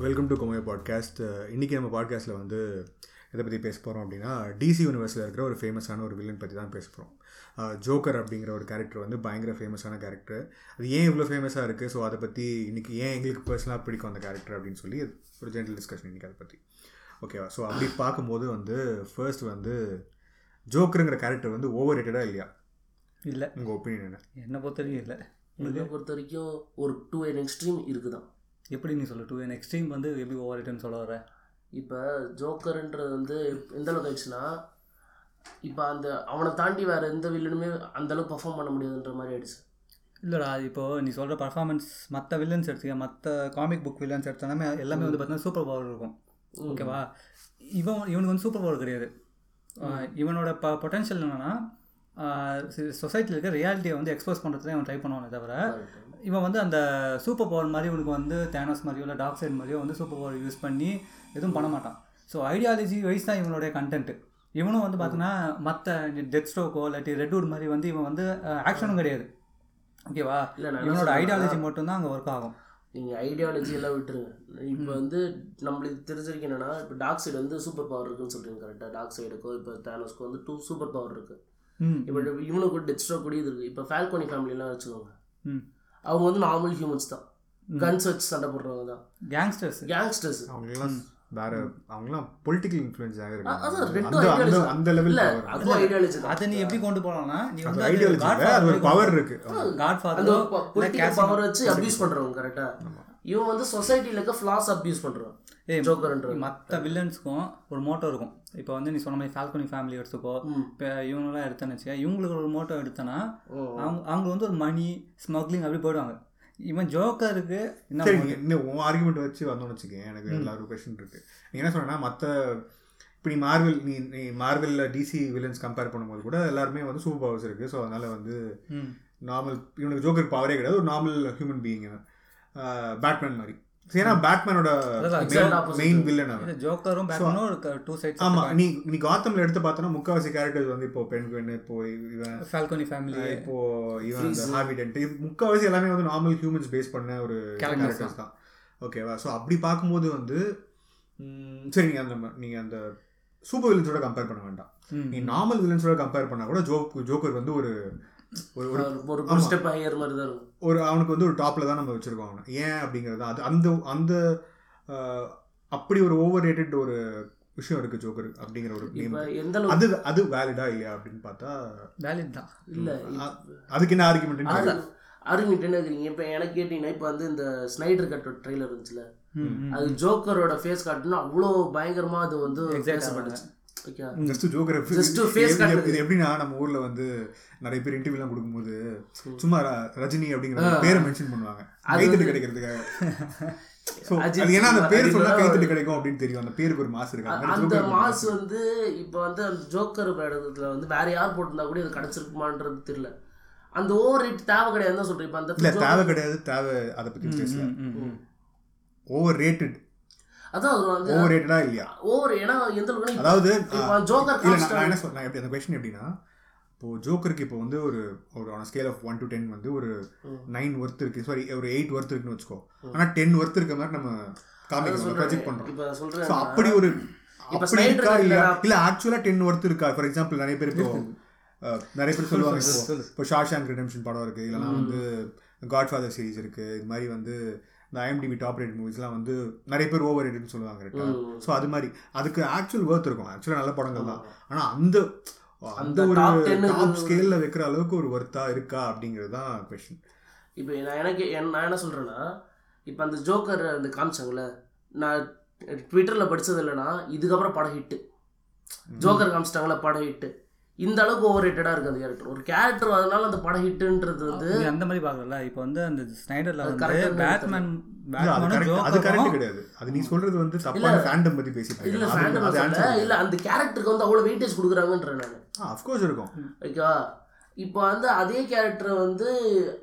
Welcome to கோமையா podcast இன்றைக்கி நம்ம பாட்காஸ்ட்டில் வந்து எதை பற்றி பேச போகிறோம் அப்படின்னா டிசி யூனிவர்ஸில் இருக்கிற ஒரு ஃபேமஸான ஒரு வில்லன் பற்றி தான் பேச போகிறோம் ஜோக்கர் அப்படிங்கிற ஒரு கேரக்டர் வந்து பயங்கர ஃபேமஸான கேரக்டர் அது ஏன் இவ்வளோ ஃபேமஸாக இருக்குது ஸோ அதை பற்றி இன்றைக்கி ஏன் எங்களுக்கு பர்சனலாக பிடிக்கும் அந்த கேரக்டர் அப்படின்னு சொல்லி ஒரு ஜென்ரல் டிஸ்கஷன் இன்றைக்கி அதை பற்றி ஓகேவா ஸோ அப்படி பார்க்கும்போது வந்து ஃபர்ஸ்ட் வந்து ஜோக்கருங்கிற கேரக்டர் வந்து ஓவர் ரேட்டடாக இல்லையா? இல்லை. உங்கள் ஒப்பீனியன் என்ன? என்னை பொறுத்த வரைக்கும் இல்லை. என்னை பொறுத்த வரைக்கும் ஒரு டூ என் எக்ஸ்ட்ரீம் இருக்குதான். எப்படி நீ சொல்ல? டூ என் எக்ஸ்ட்ரீம் வந்து எப்படி ஓவர் ரிட்டர்ன் சொல்ல வர இப்போ ஜோக்கர்ன்றது வந்து எந்த அளவுக்கு ஆயிடுச்சுன்னா இப்போ அந்த அவனை தாண்டி வேற எந்த வில்லனுமே அந்த அளவுக்கு பர்ஃபார்ம் பண்ண முடியாதுன்ற மாதிரி ஆயிடுச்சு. இல்லைடா இப்போ நீ சொல்கிற பர்ஃபார்மன்ஸ் மற்ற வில்லன்ஸ் எடுத்துக்க மற்ற காமிக் புக் வில்லன்ஸ் எடுத்தாலுமே எல்லாமே வந்து பார்த்தீங்கன்னா சூப்பர் பவர் இருக்கும். ஓகேவா இவன் இவனுக்கு வந்து சூப்பர் பவர் கிடையாது. இவனோட ப பொட்டன்ஷியல் என்னென்னா சொசைட்டியில் இருக்க ரியாலிட்டியை வந்து எக்ஸ்போஸ் பண்ணுறதுல இவன் ட்ரை பண்ணுவானே தவிர இவன் வந்து அந்த சூப்பர் பவர் மாதிரி இவனுக்கு வந்து தேனஸ் மாதிரியோ இல்லை டாக் சைட் மாதிரியோ வந்து சூப்பர் பவர் யூஸ் பண்ணி எதுவும் பண்ண மாட்டான். ஸோ ஐடியாலஜி வைஸ் தான் இவனுடைய கண்டென்ட் இவனும் வந்து பார்த்தீங்கன்னா மற்ற டெத் ஸ்ட்ரோக்கோ இல்லாட்டி ரெட்வுட் மாதிரி வந்து இவன் வந்து ஆக்ஷனும் கிடையாது. ஓகேவா இவனோட ஐடியாலஜி மட்டும்தான் அங்கே ஒர்க் ஆகும். நீங்கள் ஐடியாலஜி எல்லாம் விட்டுருங்க. இப்போ வந்து நம்மளுக்கு தெரிஞ்சிருக்கு என்னன்னா இப்போ டாக் சைடு வந்து சூப்பர் பவர் இருக்குன்னு சொல்றீங்க கரெக்டாக டாக் சைடுக்கோ இப்போ தேனோஸ்க்கோ வந்து டூ சூப்பர் பவர் இருக்கு. ம். இப்போ இவனுக்கு டெத் ஸ்ட்ரோக் கூட இது இருக்கு. இப்போ ஃபால்கோனி ஃபேமிலிலாம் வச்சுக்கோங்க. அவங்க வந்து நார்மல் ஹியூமன்ஸ் தான். கன்ஸ் வச்சு சண்டை போடுறவங்க தான். கேங்ஸ்டர்ஸ் கேங்ஸ்டர்ஸ் அவங்கெல்லாம் வேற அவங்கெல்லாம் பொலிட்டிக்கல் இன்ஃப்ளூயன்ஸ் ரெண்டும் அந்த அந்த ideology அந்த லெவல் இல்ல அதுவும் ஐடியாலஜி அதை நீ எப்படி கொண்டு போகலாம்னா நீ அது வந்து ஐடியாலஜி அது ஒரு பவர் இருக்கு. காட் அந்த ஃபாதரோ பவர் வச்சு அபியூஸ் பண்றவங்க கரெக்டா இவன் வந்து சொசைட்டில இருக்க ஃபிளாஸ் அபியூஸ் பண்றான். ஜோக்கர்ன்ற மற்ற வில்லன்ஸ்க்கும் ஒரு மோட்டோ இருக்கும். இப்போ வந்து நீ சொன்ன மாதிரி ஃபால்கனி ஃபேமிலி எடுத்துக்கோ இப்போ இவங்களாம் எடுத்தேன்னு வச்சுக்க இவங்களுக்கு ஒரு மோட்டோ எடுத்தனா அவங்க அவங்க வந்து ஒரு மணி ஸ்மக்லிங் அப்படி போயிடுவாங்க. இவன் ஜோக்கருக்கு என்ன சரி இன்னும் உன் ஆர்குமெண்ட் வச்சு வந்தோம்னு வச்சுக்கேன். எனக்கு எல்லாரும் கொஸ்டின் இருக்கு. நீ என்ன சொன்னா மற்ற இப்போ நீ மார்வெல் நீ நீ மார்வெல்ல டிசி வில்லன்ஸ் கம்பேர் பண்ணும்போது கூட எல்லாருமே வந்து சூப்பர் பவர்ஸ் இருக்கு. ஸோ அதனால வந்து நார்மல் இவனுக்கு ஜோக்கர் பவரே கிடையாது. ஒரு நார்மல் ஹியூமன் பீயிங் பேட்மேன் மாதிரி. ஏன்னா பேட்மேனோட. மெயின் வில்லன் இது ஜோக்கரும் பேட்மேனும் டூ சைட்ஸ் ஆமா நீ நீ காத்தம்ல எடுத்து பார்த்தோன்னா முக்காவாசி கேரக்டர்ஸ் வந்து இப்போ பெண் பெண் இப்போ இவன் ஃபால்கனி ஃபேமிலி இப்போ இவன் முக்கால்வாசி எல்லாமே வந்து நார்மல் ஹியூமன்ஸ் பேஸ் பண்ண ஒரு Characters கேரக்டர்ஸ் தான். ஓகேவா ஸோ அப்படி பார்க்கும்போது வந்து சரி நீங்கள் அந்த நீங்கள் அந்த சூப்பர் வில்லன்ஸோட கம்பேர் பண்ண வேண்டாம். நீ நார்மல் வில்லன்ஸோட கம்பேர் பண்ணா கூட ஜோக் ஜோக்கர் வந்து ஒரு ஒரு ஒரு ஒரு ஸ்டெப் ஹையர் மாதிரி தான் இருக்கும். ஒரு அவனுக்கு வந்து ஒரு டாப்ல தான் நம்ம வச்சிருக்கோம் அவனை ஏன் அப்படிங்கிறது. அது அந்த அந்த அப்படி ஒரு ஓவர் ரேட்டட் ஒரு விஷயம் இருக்கு ஜோக்கர் அப்படிங்கிற ஒரு எந்த அளவுக்கு அது அது வேலிடா இல்லையா அப்படின்னு பார்த்தா வேலிட் தான். இல்ல அதுக்கு என்ன ஆர்குமெண்ட் ஆர்குமெண்ட் என்ன இருக்கிறீங்க இப்போ எனக்கு கேட்டீங்கன்னா இப்போ வந்து இந்த ஸ்னைடர் கட் ட்ரெய்லர் இருந்துச்சுல. அது ஜோக்கரோட ஃபேஸ் காட்டுனா அவ்வளோ பயங்கரமா அது வந்து பேசப்பட்டுச்சு. Okay just Joker Just to face இது எப்படின்னா நம்ம ஊர்ல வந்து நிறைய பேர் இன்டர்வியூலாம் கொடுக்கும்போது சும்மா ர- ரஜினி அப்படிங்கிற பேரை மென்ஷன் பண்ணுவாங்க. கைத்தட்டு கிடைக்கிறதுக்காக. ஏன்னா அந்த பேர் சொன்னா கைத்தட்டு கிடைக்கும் அப்படின்னு தெரியும். அந்த பேருக்கு ஒரு மாசு இருக்கு. அந்த மாஸ் வந்து இப்போ வந்து அந்த ஜோக்கர் வந்து வேற யார் போட்டிருந்தா கூட இது கிடைச்சிருக்குமான்றது தெரியல. அந்த ஓவர் ரேட் தேவை கிடையாதுன்னு தான் சொல்றேன். இப்போ அந்த தேவை கிடையாது. தேவை அதை பத்தி பேசல. ஓவர் ரேட்டட் அதான் அவர் வந்து ஓவர் ரேட்டடா இல்லையா? ஓவர் ஏன்னா எந்த அளவுக்கு அதாவது ஜோக்கர் இல்ல நான் என்ன சொல்றேன் எப்படி அந்த கொஸ்டின் எப்படின்னா இப்போ ஜோக்கருக்கு இப்போ வந்து ஒரு ஒரு ஆன scale of one to ten வந்து ஒரு நைன் ஒர்த் இருக்கு. சாரி ஒரு எயிட் ஒர்த் இருக்குன்னு வச்சுக்கோ. ஆனா டென் ஒர்த் இருக்க மாதிரி நம்ம காமிக்கிறோம் ப்ரொஜெக்ட் சொல்றேன். ஸோ அப்படி ஒரு அப்படி இருக்கா இல்லையா? இல்ல ஆக்சுவலா டென் ஒர்த் இருக்கா? ஃபார் எக்ஸாம்பிள் நிறைய பேர் இப்போ நிறைய பேர் சொல்லுவாங்க. இப்போ ஷாஷாங்க் ரிடெம்ஷன் படம் இருக்கு. இல்லைனா வந்து காட் ஃபாதர் சீரிஸ் இருக்கு. இது மாதிரி வந்து இந்த ஐஎம்டிபி டாப் ரேட் மூவிஸ்லாம் வந்து நிறைய பேர் ஓவர் ரேட்னு சொல்லுவாங்க கரெக்டாக ஸோ அது மாதிரி. அதுக்கு ஆக்சுவல் ஒர்த் இருக்கும். ஆக்சுவலாக நல்ல படங்கள் தான். ஆனா அந்த அந்த ஒரு top 10 டாப் ஸ்கேல்ல வைக்கிற அளவுக்கு ஒரு ஒர்த்தா இருக்கா அப்படிங்கிறது தான் கொஸ்டின் இப்போ நான் எனக்கு என் நான் என்ன சொல்கிறேன்னா இப்போ அந்த ஜோக்கர் அந்த காமிச்சாங்கல்ல நான் ட்விட்டரில் படிச்சது இல்லைன்னா இதுக்கப்புறம் படம் ஹிட்டு ஜோக்கர் காமிச்சிட்டாங்களா படம் ஹிட்டு இந்த அளவுக்கு ஓவர் ரேட்டடாக இருக்குது கேரக்டர் ஒரு கேரக்டர் அதனால அந்த படம் ஹிட்டுன்றது வந்து அந்த மாதிரி பார்க்கல இப்போ வந்து அந்த ஸ்னைடர்ல அது வந்து பேட்மேன் அது கரெக்ட் கிடையாது. அது நீ சொல்றது வந்து தப்பான ஃபேண்டம் பத்தி பேசிட்டு இல்லை ஃபேண்டம் இல்லை அந்த கேரக்டருக்கு வந்து அவ்வளோ வெயிட்டேஜ் கொடுக்குறாங்கன்றேன் நான். ஆ அஃப்கோர்ஸ் இருக்கும். ஓகேவா இப்போ வந்து அதே கேரக்டரை வந்து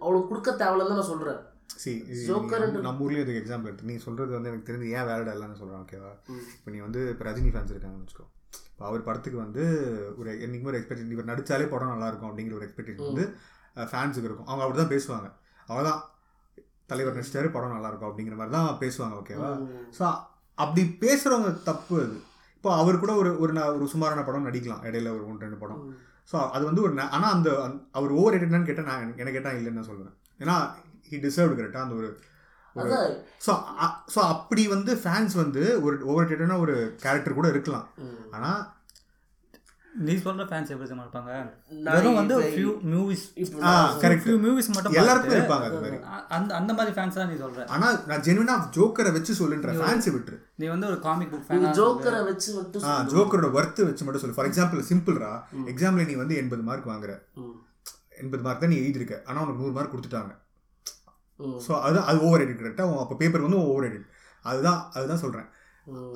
அவ்வளோ கொடுக்க தேவையில்லன்னு நான் சொல்கிறேன் சி Joker நம்ம ஊர்லயே இதுக்கு எக்ஸாம்பிள் நீ சொல்றது வந்து எனக்கு தெரிஞ்சு ஏன் வேலிடா இல்லைன்னு சொல்றேன் ஓகேவா இப்போ நீ வந்து இப்போ ரஜினி ஃபேன்ஸ் இருக்காங்கன்னு வச்சுக்கோ. இப்போ அவர் படத்துக்கு வந்து ஒரு என்னைக்குமே ஒரு எக்ஸ்பெக்டேஷன் இவர் நடிச்சாலே படம் நல்லா இருக்கும் அப்படிங்கிற ஒரு எக்ஸ்பெக்டேஷன் வந்து ஃபேன்ஸுக்கு இருக்கும். அவங்க அப்படி தான் பேசுவாங்க. அவதான் தலைவர் நடிச்சிட்டாரு படம் நல்லா இருக்கும் அப்படிங்கிற மாதிரி தான் பேசுவாங்க ஓகேவா ஸோ அப்படி பேசுகிறவங்க தப்பு அது. இப்போ அவர் கூட ஒரு ஒரு ஒரு சுமாரான படம் நடிக்கலாம் இடையில ஒரு ஒன்று ரெண்டு படம். ஸோ அது வந்து ஒரு ஆனால் அந்த அவர் ஓவர் ரேட்டட்னு கேட்டால் நான் எனக்கு கேட்டால் இல்லைன்னு சொல்லுவேன். ஏன்னா ஹி டிசர்வ்டு கரெக்டாக அந்த ஒரு ஸோ ஸோ அப்படி வந்து ஃபேன்ஸ் வந்து ஒரு ஓவர் ஒரு கேரக்டர் கூட இருக்கலாம். ஆனால் நீ சொல்ற ஃபேன்ஸ் எப்படி தெரியுமா இருப்பாங்க? வெறும் வந்து few movies correct few movies மட்டும் எல்லாருக்கும் இருப்பாங்க அது மாதிரி. அந்த அந்த மாதிரி ஃபேன்ஸ் தான் நீ சொல்ற. ஆனால் நான் ஜென்வினாக ஜோக்கரை வச்சு சொல்லுன்ற ஃபேன்ஸை விட்டுரு. நீ வந்து ஒரு காமிக் புக் ஃபேன் ஜோக்கரை வச்சு மட்டும் ஆ ஜோக்கரோட ஒர்த்து வச்சு மட்டும் சொல்லு. ஃபார் எக்ஸாம்பிள் சிம்பிள்ரா எக்ஸாம்பிள் நீ வந்து எண்பது மார்க் வாங்குற. ம். எண்பது மார்க் தான் நீ எழுதிருக்க ஆனால் உனக்கு நூறு மார்க் கொடுத்துட்டாங்க. ஸோ அது அது ஓவர் எடிட் கரெக்டாக அப்போ பேப்பர் வந்து ஓவர் எடிட் அதுதான் அதுதான் சொல்கிறேன்.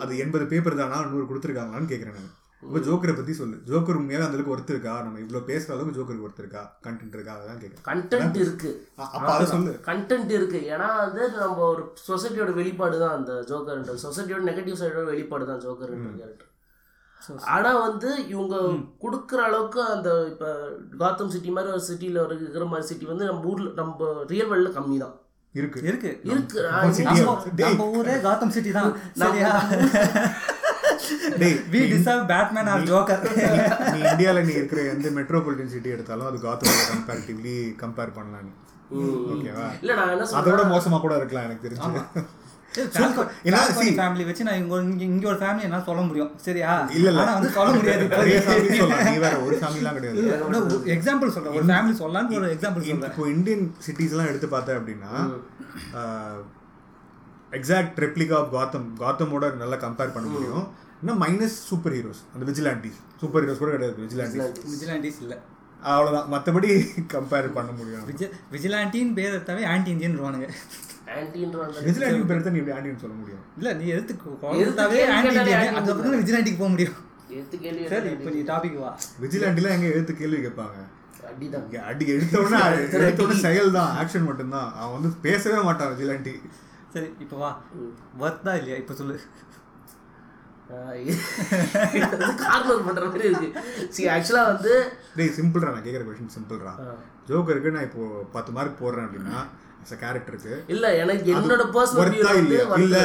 அது எண்பது பேப்பர் தானா நூறு கொடுத்துருக்காங்களான்னு கேட்குறேன் நான். இப்போ ஜோக்கரை பற்றி சொல்லு. ஜோக்கர் உண்மையாவே அந்த அளவுக்கு ஒர்த்து இருக்கா? நம்ம இவ்வளோ பேசுகிற அளவுக்கு ஜோக்கருக்கு ஒர்த்து இருக்கா? கண்டென்ட் இருக்கா? அதான் கேட்குறேன் கண்டென்ட் இருக்கு அப்போ அதை சொல்லு. கண்டென்ட் இருக்கு. ஏன்னா வந்து நம்ம ஒரு சொசைட்டியோட வெளிப்பாடு தான் அந்த ஜோக்கர்ன்ற. சொசைட்டியோட நெகட்டிவ் சைடோட வெளிப்பாடு தான் ஜோக்கர்ன்ற கேரக்டர் ஆனா வந்து இவங்க கொடுக்குற அளவுக்கு அந்த இப்ப காத்தம் சிட்டி மாதிரி ஒரு சிட்டில இருக்கிற மாதிரி சிட்டி வந்து நம்ம ஊர்ல நம்ம ரியல் வேர்ல்ட்ல கம்மி தான் இருக்கு. இருக்கு. இருக்கு. நம்ம ஊரே காத்தம் சிட்டி தான். சரியா? We deserve Batman or Joker நீ இந்தியாவில் நீ இருக்கிற எந்த மெட்ரோபாலிட்டன் சிட்டி எடுத்தாலும் அது காத்தோட கம்பேரிட்டிவ்லி கம்பேர் பண்ணலாம் நீ ஓகேவா இல்ல நான் என்ன அதோட மோசமாக கூட இருக்கலாம் எனக்கு தெரிஞ்சு. ஃபேமிலி வச்சு நான் இங்க இங்க இங்க ஒரு ஃபேமிலி என்ன சொல்ல முடியும். சரியா? இல்ல, இல்ல. ஆனா வந்து சொல்ல முடியாது. நிறைய ஃபேமிலி சொல்லலாம். நீ வேற ஒரு ஃபேமிலிலாம் கிடையாது. எக்ஸாம்பிள் சொல்றேன். ஒரு ஃபேமிலி சொல்லலாம்னு ஒரு எக்ஸாம்பிள் சொல்றேன். இப்போ இந்தியன் சிட்டிஸ்லாம் எடுத்து பார்த்த அப்படின்னா எக்ஸாக்ட் ரெப்ளிகா ஆஃப் காத்தம் காத்தமோட நல்லா கம்பேர் பண்ண முடியும். இன்னும் மைனஸ் சூப்பர் ஹீரோஸ் அந்த விஜிலாண்டிஸ் சூப்பர் ஹீரோஸ் கூட கிடையாது விஜிலாண்டிஸ் விஜிலாண்டிஸ் இல்ல. அவ்வளோதான் மற்றபடி கம்பேர் பண்ண முடியும். விஜ விஜிலாண்டின்னு பேர் எடுத்தாவே ஆன்டி இந்தியன் வருவானுங்க ஆன்டின்ற அந்த விஜிலாண்டி பேர் தான் நீ ஆண்டின்னு சொல்ல முடியும்? இல்ல நீ எடுத்து எதுக்கு விஜிலாண்டிக்கு போக முடியும். கேள்வி சரி இப்போ நீ டாபிக் வா. விஜிலாண்டிலாம் எங்க எழுத்து கேள்வி கேட்பாங்க? அடி எடுத்த உடனே எடுத்த உடனே செயல் தான் ஆக்ஷன் மட்டும்தான். அவன் வந்து பேசவே மாட்டான் விஜிலாண்டி சரி இப்போ வா. வர்த்தா இல்லையா? இப்போ சொல்லு. கார்னர் பண்ற மாதிரி இருக்கு. சி ஆக்சுவலா வந்து டேய் சிம்பிள்ரா நான் கேட்குற கொஷின் சிம்பிள்ரா ஜோக்கருக்கு நான் இப்போ பத்து மார்க் போடுறேன் அப்படின்னா கேரக்டருக்கு இல்ல எனக்கு என்னோட பர்சனல் இல்லையா? இல்ல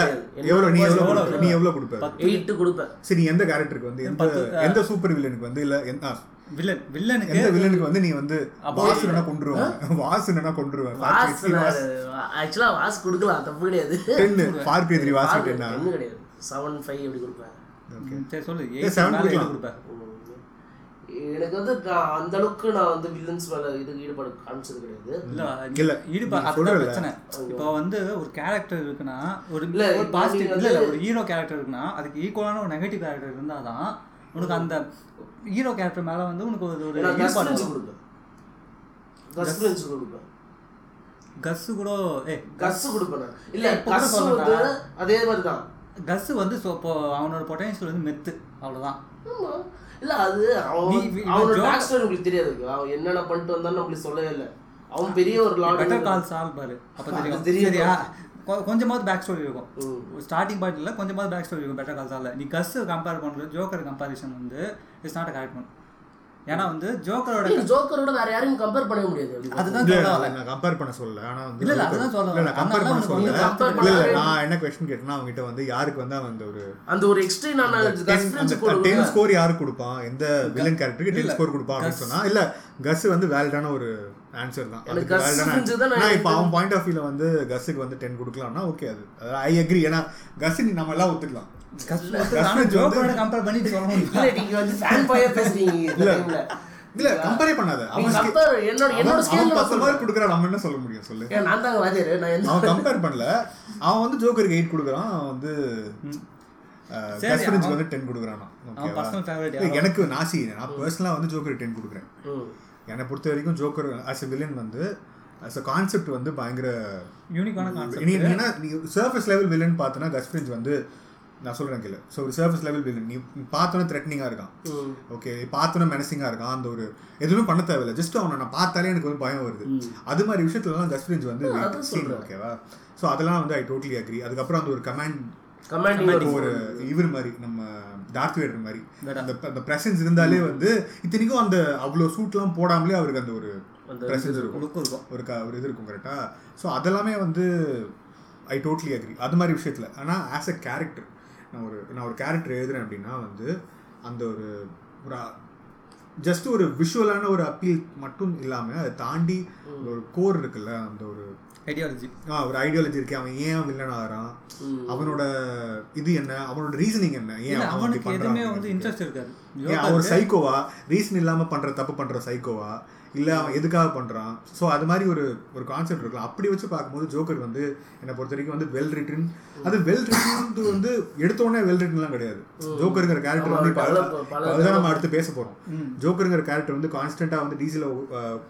எவ்வளோ நீ எவ்வளோ கொடுப்ப நீ எவ்வளோ கொடுப்ப? எயிட் கொடுப்பேன். சரி நீ எந்த கேரக்டருக்கு வந்து? எந்த எந்த சூப்பர் வில்லனுக்கு வந்து? இல்ல ஆ, வில்லன் வில்லனுக்கு எந்த வில்லனுக்கு வந்து நீ வந்து வாசுனா கொண்டுருவேன் வாசுனா வாஸ் ஆக்சுவலா வாஸ் கொடுக்கலாம் தப்பு கிடையாது. டென்னு ஃபார் பி த்ரீ வாசு டென்னா கிடையாது. செவன் ஃபைவ் அப்படி கொடுப்பேன். சரி சொல்லு. ஏய், எயிட் seven மேல கொடுக்கலாம். எது கொடுப்ப உம். எனக்கு வந்து நான் அந்த அளவுக்கு நான் வந்து வில்லன்ஸ் மேல இது ஈடுபாடு காமிச்சது கிடையாது இல்ல இல்ல, ஈடுபா நீ அதுதான் சொல்றல. பிரச்சனை இப்போ வந்து ஒரு கேரக்டர் இருக்குன்னா ஒரு இல்ல, ஒரு பாசிட்டிவ் இல்ல ஒரு ஹீரோ கேரக்டர் இருக்குன்னா அதுக்கு ஈக்குவலான ஒரு நெகட்டிவ் கேரக்டர் இருந்தாதான் உனக்கு அந்த ஹீரோ கேரக்டர் மேல வந்து உனக்கு ஒரு ஒரு ஈடுபாடு. கொடுப்பேன் கஸ் கூட ஏ கஸ் கொடுப்பேன். இல்ல கஸ்? வந்து அதே மாதிரி தான் கஸ் வந்து இப்போ அவனோட பொட்டன்ஷியல் வந்து மெத்து அவ்வளவுதான். இல்ல அது அவனோட பேக் ஸ்டோரி உங்களுக்கு தெரியாது. அவன் என்னென்ன பண்ணிட்டு வந்தான்னு நம்மளுக்கு சொல்லவே இல்லை. அவன் பெரிய ஒரு பெட்டர் லார்ட் கால் சால் பாரு. அப்ப தெரியும். கொ- கொஞ்சமாவது பேக் ஸ்டோரி இருக்கும். ஸ்டார்டிங் பாயிண்ட்ல கொஞ்சமாவது பேக் ஸ்டோரி இருக்கும் பெட்டர் கால் சால்ல. நீ கஸ் கம்பேர் பண்றது ஜோக்கர் கம்பேரிசன் வந்து இட்ஸ் நாட் கரெக்ட் ஒன் ஏன்னா வந்து ஜோக்கரோட ஜோக்கரோட வேற யாரையும் கம்பேர் பண்ணவே முடியாது. அப்படி அதுதான். நான் கம்பேர் பண்ண சொல்லல. ஆனா வந்து இல்ல, அதுதான் சொல்ல இல்ல, நான். கம்பேர் பண்ண சொல்லல. இல்ல பண்ண நான் என்ன கொஸ்டின் கேட்டேன்னா அவங்க கிட்ட வந்து யாருக்கு வந்து அவன் அந்த ஒரு அந்த ஒரு எக்ஸ்ட்ரீம் கொடுப்பேன் டென் ஸ்கோர் யாரு கொடுப்பான்? எந்த வில்லன் கேரக்டருக்கு டென் ஸ்கோர் கொடுப்பான் அப்படின்னு சொன்னா இல்ல கஸ் வந்து வேலிடான ஒரு ஆன்சர் தான். நான் இப்போ. அவன் பாயிண்ட் ஆஃப் வியூல வந்து கஸ்ஸுக்கு வந்து டென் கொடுக்கலாம்னா ஓகே அது ஐ அக்ரி ஏன்னா கஸ் நம்ம எல்லாம் ஒத்துக்கலாம். கம்பேர் பண்ணி சொல்ல முடியும் இல்ல நீங்க வந்து ஃபேன் பாயா பேசுறீங்க இந்த இல்ல. டைம்ல இல்ல கம்பேரே பண்ணாத. அவன் compare என்னோட என்னோட பத்து மார்க் நம்ம என்ன சொல்ல முடியும் சொல்லு? நான் நான் அவன் கம்பேர் பண்ணல. அவன் வந்து ஜோக்கருக்கு எயிட் கொடுக்குறான் அவன் வந்து அவன் வந்து டென் கொடுக்குறானா அவன் எனக்கு நாசி நான் பர்சனலாக வந்து ஜோக்கர் டென் கொடுக்குறேன். ம். என்னை பொறுத்த வரைக்கும் ஜோக்கர் அஸ் எ வில்லன் வந்து அஸ் அ கான்செப்ட் வந்து பயங்கர யூனிக்கான நீ கான்செப்ட் ஏன்னா நீ சர்ஃபேஸ் லெவல் வில்லன் பார்த்தனா கஸ்பிரிஞ்ச் வந்து நான் சொல்கிறேன் கேளு ஸோ ஒரு சர்ஃபேஸ் லெவல் வில்லன் நீ பார்த்தோன்னே த்ரெட்னிங்காக இருக்கான். ஓகே பார்த்தோன்னே மெனசிங்காக இருக்கான். அந்த ஒரு எதுவுமே பண்ண தேவையில்லை. ஜஸ்ட் அவனை நான் பார்த்தாலே எனக்கு வந்து பயம் வருது. அது மாதிரி விஷயத்துலலாம் கஸ்பிரிஞ்ச் வந்து சொல்றேன். ஓகேவா ஸோ அதெல்லாம் வந்து ஐ டோட்லி அக்ரி அதுக்கப்புறம் அந்த ஒரு கமாண்ட் கமாண்டிங் ஒரு இவர் மாதிரி நம்ம டார்த் வேடர் மாதிரி. அந்த அந்த பிரசன்ஸ் இருந்தாலே வந்து இத்தனைக்கும் அந்த அவ்வளோ சூட்லாம் போடாமலே அவருக்கு அந்த ஒரு ப்ரெசன்ஸ் இருக்கும். ஒரு க ஒரு இது இருக்கும் கரெக்டாக ஸோ அதெல்லாமே வந்து ஐ டோட்லி அக்ரி அது மாதிரி விஷயத்தில். ஆனால் ஆஸ் அ கேரக்டர் நான் ஒரு நான் ஒரு கேரக்டர் எழுதுறேன் அப்படின்னா வந்து அந்த ஒரு ஒரு ஜஸ்ட் ஒரு விஷுவலான ஒரு அப்பீல் மட்டும் இல்லாமல் அதை தாண்டி ஒரு கோர் இருக்குல்ல அந்த ஒரு ஐடியாலஜி ஆ, ஒரு ஐடியாலஜி இருக்கு. அவன் ஏன் வில்லன் ஆகிறான். அவனோட இது என்ன? அவனோட ரீசனிங் என்ன? ஏன் அவனுக்கு எதுவுமே வந்து இன்ட்ரெஸ்ட் இருக்காது. அவன் சைக்கோவா ரீசன் இல்லாம பண்ற தப்பு பண்ற சைக்கோவா இல்ல அவன் எதுக்காக பண்றான்? ஸோ அது மாதிரி ஒரு ஒரு கான்செப்ட் இருக்கலாம். அப்படி வச்சு பார்க்கும்போது ஜோக்கர் வந்து என்னை பொறுத்த வரைக்கும் வந்து வெல் ரிட்டன் அது வெல் ரிட்டன் வந்து எடுத்த உடனே வெல் ரிட்டன்லாம் கிடையாது. ஜோக்கருங்கிற கேரக்டர் வந்து அதுதான் நம்ம அடுத்து பேச போறோம். ம். ஜோக்கருங்கிற கேரக்டர் வந்து கான்ஸ்டன்டா வந்து டிசில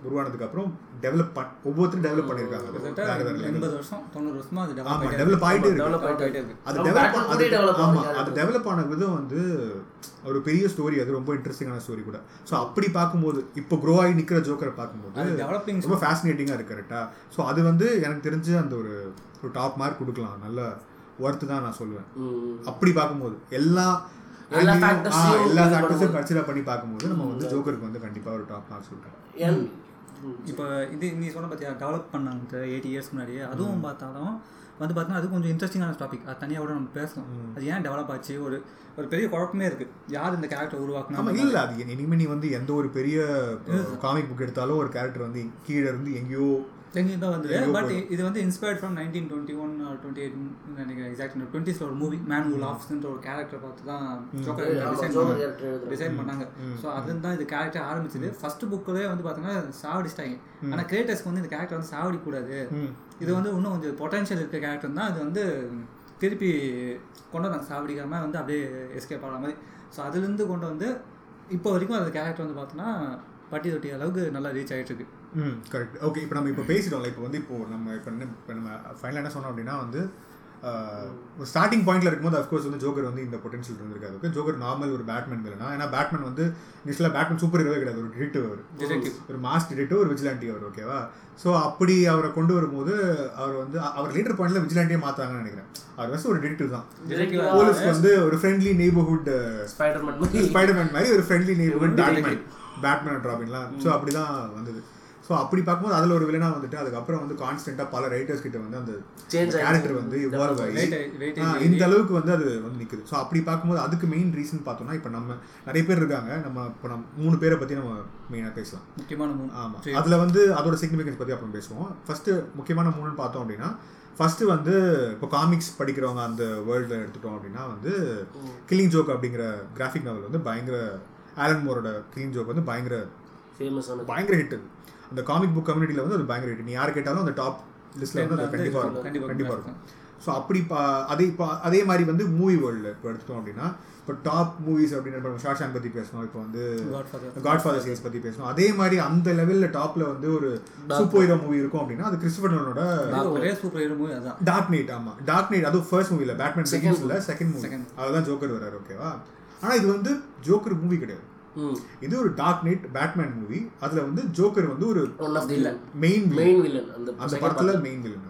உருவானதுக்கு அப்புறம் டெவலப் ஒவ்வொருத்தரும் டெவலப் level. எண்பது வருஷம் தொண்ணூறு வருஷமா அது ஆமா டெவலப் ஆயிட்டே இருக்கு. அது டெவலப் pattern கூடயே develop ஆமா ஆகுது அது டெவலப் ஆன விதம் வந்து ஒரு பெரிய ஸ்டோரி அது ரொம்ப இன்ட்ரெஸ்டிங்கான ஸ்டோரி கூட. ஸோ அப்படி பார்க்கும்போது இப்போ க்ரோ ஆகி நிக்கிற ஜோக்கரை பார்க்கும்போது டெவலப்பிங் ரொம்ப ஃபேசினேட்டிங்காக இருக்கு கரெக்டா ஸோ அது வந்து எனக்கு தெரிஞ்சு அந்த ஒரு ஒரு டாப் மார்க் கொடுக்கலாம். நல்ல ஒர்த்து தான் நான் சொல்லுவேன். அப்படி பார்க்கும்போது எல்லா எல்லா angle-யும், factors ஆ, யும் எல்லா இது ஃபேக்டர்ஸும் பண்ணும்போது. கன்சிடர் பண்ணி பார்க்கும்போது நம்ம வந்து ஜோக்கருக்கு வந்து கண்டிப்பாக ஒரு டாப் மார்க் சொல்கிறேன். இப்போ இது நீ சொன்ன பார்த்தியா டெவலப் பண்ணாங்க எயிட்டி இயர்ஸ் முன்னாடியே. அதுவும் பார்த்தாலும் வந்து பார்த்தீங்கன்னா அது கொஞ்சம் இன்ட்ரெஸ்டிங்கான டாபிக் அது தனியாக கூட நம்ம பேசணும். அது ஏன் டெவலப் ஆச்சு? ஒரு ஒரு பெரிய குழப்பமே இருக்கு. யார் இந்த கேரக்டர் உருவாக்குனா ஆமா இல்ல அது இனிமே நீ வந்து எந்த ஒரு பெரிய காமிக் புக் எடுத்தாலும் ஒரு கேரக்டர் வந்து கீழே இருந்து எங்கேயோ எங்கேயும் தான் வந்து பட் இது வந்து inspired from nineteen twenty one twenty eight நினைக்கிறேன் எக்ஸாக்ட் டுவெண்ட்டிஸில் ஒரு மூவி மேன் ஹூ லாஃப்ஸ்ன்ற ஒரு கேரக்டர் பார்த்து தான் ஜோக்கர் டிசைன் பண்ணாங்க. ஸோ அதுதான் தான் இது கேரக்டர் ஆரம்பிச்சது. ஃபர்ஸ்ட் புக்கிலே வந்து பார்த்தீங்கன்னா சாவடிச்சிட்டாங்க ஆனால் கிரியேட்டர்ஸ்க்கு வந்து இந்த கேரக்டர் வந்து சாவடிக்கூடாது இது வந்து இன்னும் கொஞ்சம் பொட்டன்ஷியல் இருக்க கேரக்டர் தான். அது வந்து திருப்பி கொண்டு வந்தாங்க சாவடிக்காம வந்து அப்படியே எஸ்கேப் ஆகிற மாதிரி. ஸோ அதுலேருந்து கொண்டு வந்து இப்போ வரைக்கும் அந்த கேரக்டர் வந்து பார்த்தோன்னா பட்டி தொட்டி அளவுக்கு நல்லா ரீச் ஆகிட்டு இருக்கு. ம் கரெக்ட் ஓகே இப்போ நம்ம இப்போ பேசிட்டோம்ல. இப்போ வந்து இப்போ நம்ம இப்போ என்ன இப்போ நம்ம ஃபைனலாக என்ன சொன்னோம் அப்படின்னா வந்து ஸ்டார்டிங் பாயிண்ட்ல இருக்கும்போது அஃப்கோர்ஸ் வந்து ஜோக்கர் வந்து இந்த பொட்டன்ஷியல் இருந்திருக்காது. ஓகே ஜோக்கர் நார்மல் ஒரு பேட்மேன் இல்லைனா ஏன்னா பேட்மேன் வந்து இனிஷியலாக பேட்மேன் சூப்பர் ஹீரோவே கிடையாது. ஒரு டிடெக்டிவ் அவர். ஒரு மாஸ் டிடெக்டிவ் ஒரு விஜிலாண்டி அவர் ஓகேவா ஸோ அப்படி அவரை கொண்டு வரும்போது அவர் வந்து அவர் லீடர் பாயிண்ட்ல விஜிலாண்டியே மாத்தாங்கன்னு நினைக்கிறேன். அவர் வந்து ஒரு டிடெக்டிவ் தான். போலீஸ்க்கு வந்து ஒரு ஃப்ரெண்ட்லி நெய்பர்ஹுட் Spider-Man மாதிரி. ஸ்பைடர்மேன் மாதிரி ஒரு ஃப்ரெண்ட்லி நெய்பர்ஹுட் பேட்மேன் பேட்மேன் ராபின்லாம் ஸோ அப்படி தான் வந்தது. ஸோ அப்படி பார்க்கும்போது அதில் ஒரு வில்லனா வந்துட்டு அதுக்கப்புறம் வந்து கான்ஸ்டன்ட்டாக பல ரைட்டர்ஸ் கிட்ட வந்து அந்த கேரக்டர். வந்து இவால்வ் ஆகி இந்த அளவுக்கு வந்து அது வந்து நிற்குது ஸோ அப்படி பார்க்கும்போது அதுக்கு மெயின் ரீசன் பார்த்தோம்னா இப்போ நம்ம நிறைய பேர் இருக்காங்க. நம்ம இப்போ நம்ம மூணு பேரை பற்றி நம்ம மெயினாக பேசலாம். முக்கியமான மூணு. ஆமாம் அதில் வந்து அதோட சிக்னிஃபிகன்ஸ் பற்றி அப்புறம் பேசுவோம். ஃபஸ்ட்டு முக்கியமான மூணுன்னு பார்த்தோம் அப்படின்னா ஃபஸ்ட்டு வந்து இப்போ காமிக்ஸ் படிக்கிறவங்க அந்த வேர்ல்டில் எடுத்துட்டோம் அப்படின்னா வந்து கில்லிங் ஜோக் அப்படிங்கிற கிராஃபிக் நாவல் வந்து பயங்கர ஆலன் மோரோட கில்லிங் ஜோக் வந்து பயங்கர ஆனது. பயங்கர ஹிட் அது. அந்த காமிக் புக் கம்யூனிட்டியில் வந்து அது பயங்கர ஹிட் நீ யார் கேட்டாலும் அந்த டாப் லிஸ்ட்டில் வந்து அது கண்டிப்பாக இருக்கும். கண்டிப்பா கண்டிப்பாக இருக்கும். ஸோ அப்படி பா அதே இப்போ அதே மாதிரி வந்து மூவி வேர்ல்டில் இப்போ எடுத்துட்டோம் அப்படின்னா இப்போ டாப் மூவிஸ் அப்படின்னு ஷாஷாங் பற்றி பேசணும். இப்போ வந்து. காட் ஃபாதர் சீரிஸ் பற்றி பேசணும். அதே மாதிரி அந்த லெவலில் டாப்பில் வந்து ஒரு சூப்பர் ஹீரோ மூவி இருக்கும் அப்படின்னா அது கிறிஸ்டபர் ஒரே சூப்பர் ஹீரோ மூவி அதான். டார்க் நைட் ஆமாம் டார்க் நைட் அதுவும் ஃபர்ஸ்ட் மூவியில் பேட்மேன் செகண்ட்ஸில் செகண்ட் மூவி. அதுதான் ஜோக்கர் வராரு ஓகேவா ஆனால் இது வந்து ஜோக்கர் மூவி கிடையாது. இது ஒரு டார்க் நைட் பேட்மேன் மூவி அதில் வந்து ஜோக்கர் வந்து ஒரு. மெயின். அந்த படத்தில். மெயின் வில்லன்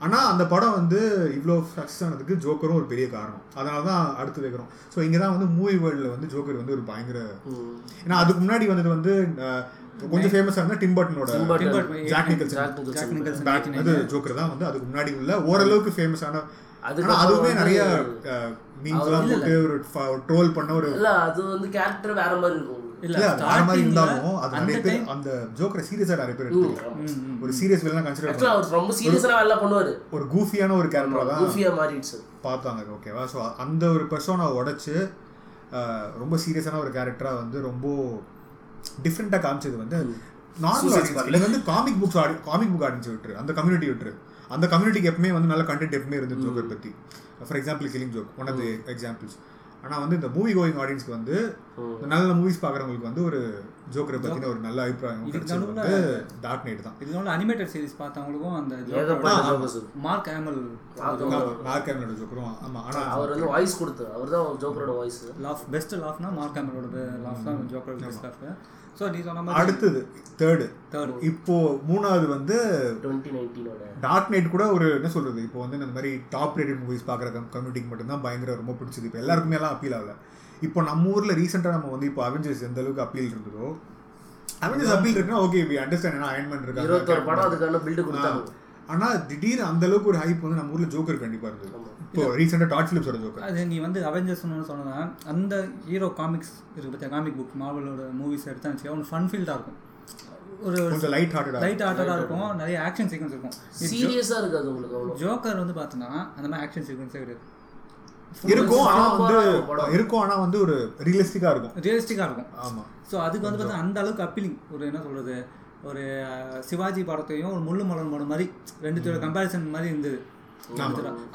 ஆனால் அந்த படம் வந்து இவ்வளோ சக்ஸஸ் ஆனதுக்கு ஜோக்கரும் ஒரு பெரிய காரணம் அதனால தான் அடுத்து வைக்கிறோம் ஸோ இங்கே தான் வந்து மூவி வேர்ல்டில் வந்து ஜோக்கர் வந்து ஒரு பயங்கர. ஏன்னா அதுக்கு முன்னாடி வந்தது வந்து கொஞ்சம் ஃபேமஸாக இருந்தால் டிம் Burton. ஜாக் நிக்கல்சன் அது ஜோக்கர் தான் வந்து அதுக்கு முன்னாடி உள்ள ஓரளவுக்கு ஃபேமஸான ஆனா அதுவுமே நிறைய மீன்ஸ்லாம் போட்டு ஒரு ட்ரோல் பண்ண ஒரு இல்ல அது வந்து கேரக்டர் வேற மாதிரி இருக்கும். இல்ல வேற மாதிரி இருந்தாலும் அது அந்த நிறைய பேர் time அந்த ஜோக்கரை சீரியஸா நிறைய பேர் எடுத்துக்கலாம். ஒரு சீரியஸ் வில்லனா கன்சிடர் அவர் ரொம்ப சீரியஸா வேலை பண்ணுவாரு. ஒரு கூஃபியான ஒரு கேரக்டரா தான் கூஃபியா மாறிடுச்சு. பார்த்தாங்க ஓகேவா ஸோ அந்த ஒரு பர்சோனை உடைச்சு ரொம்ப சீரியஸான ஒரு கேரக்டரா வந்து ரொம்ப டிஃப்ரெண்ட்டாக காமிச்சது வந்து நார்மல் ஆடியன்ஸ் இல்லை வந்து காமிக் புக்ஸ் ஆடி காமிக் புக் ஆடியன்ஸ் விட்டுரு. அந்த கம்யூனிட்டி விட்டுரு. அந்த கம்யூனிட்டிக்கு எப்பவுமே வந்து நல்ல கண்டென்ட் எப்பவுமே இருந்து ஜோக்கர் பற்றி for example Killing Joke one of the examples ஆனால் வந்து இந்த மூவி கோயிங் ஆடியன்ஸ்க்கு வந்து நல்ல மூவிஸ் பார்க்குறவங்களுக்கு வந்து ஒரு ஜோக்கரை பற்றின ஒரு நல்ல அபிப்பிராயம் வந்து டார்க் நைட் தான். இதனால அனிமேட்டட் சீரிஸ் பார்த்தவங்களுக்கும் அந்த. மார்க் ஆமல் டார்க் கேமரோட ஜோக்கரும் ஆமாம் ஆனால் அவர் வந்து வாய்ஸ் கொடுத்தாரு அவர் தான் ஜோக்கரோட வாய்ஸ் லாஃப் பெஸ்ட் லாஃப்னா மார்க் ஆமலோட லாஃப் தான் ஜோக்கர் பெஸ்ட் லாஃப் ஸோ நீ சொன்ன மாதிரி அடுத்தது தேர்டு தேர்ட் இப்போ மூணாவது வந்து டுவெண்ட்டி நைன்டீனோட டார்க் நைட் கூட ஒரு என்ன சொல்றது இப்போ வந்து இந்த மாதிரி டாப் ரேட்டட் மூவிஸ் பார்க்குற கம்யூனிட்டிக்கு மட்டும்தான் பயங்கர ரொம்ப பிடிச்சது. இப்போ எல்லாருக்குமே எல்லாம் அப்பீல் ஆகல. இப்போ நம்ம ஊரில் ரீசெண்டாக நம்ம வந்து இப்போ அவெஞ்சர்ஸ் எந்த அளவுக்கு அப்பீல் இருந்ததோ அவெஞ்சர்ஸ் அப்பீல் இருக்குன்னா ஓகே வி அண்டர்ஸ்டாண்ட் ஏன்னா அயன்மேன் இருபத்தோரு படம் இருக்காங்க அதுக்கான பில்டு கொடுத்தாங்க. ஆனா திடீர்னு அந்த அளவுக்கு ஒரு ஹைப் வந்து நம்ம ஊர்ல ஜோக்கர் கண்டிப்பா இருந்தது. இப்போ ரீசெண்டா டாட் ஃபிலிப்ஸோட ஜோக்கர் அது நீ வந்து அவெஞ்சர்ஸ்னு சொன்னா அந்த ஹீரோ காமிக்ஸ் இருக்கு பத்தியா காமிக் புக் மார்வலோட மூவிஸ் எடுத்தா வச்சுக்கோ ஒன்று ஃபன் ஃபீல்டாக இருக்கும். ஒரு லைட் ஹார்ட்டடா லைட் ஆர்டராக இருக்கும். நிறைய ஆக்ஷன் சீக்வன்ஸ் இருக்கும். சீரியஸா இருக்காது உங்களுக்கு அவ்வளோ. ஜோக்கர் வந்து பார்த்தோன்னா அந்த மாதிரி ஆக்ஷன் சீக்வன்ஸே கிடையாது. இருக்கும் ஆனா வந்து. இருக்கும் ஆனா வந்து ஒரு ரியலிஸ்டிக்கா இருக்கும். ரியலிஸ்டிக்காக இருக்கும். ஆமா. ஸோ அதுக்கு வந்து பார்த்தா அந்த அளவுக்கு அப்பீலிங் ஒரு என்ன சொல்கிறது ஒரு சிவாஜி படத்தையும் ஒரு முள்ளு மலர் படம் மாதிரி ரெண்டுத்தோட கம்பேரிசன் மாதிரி இருந்தது.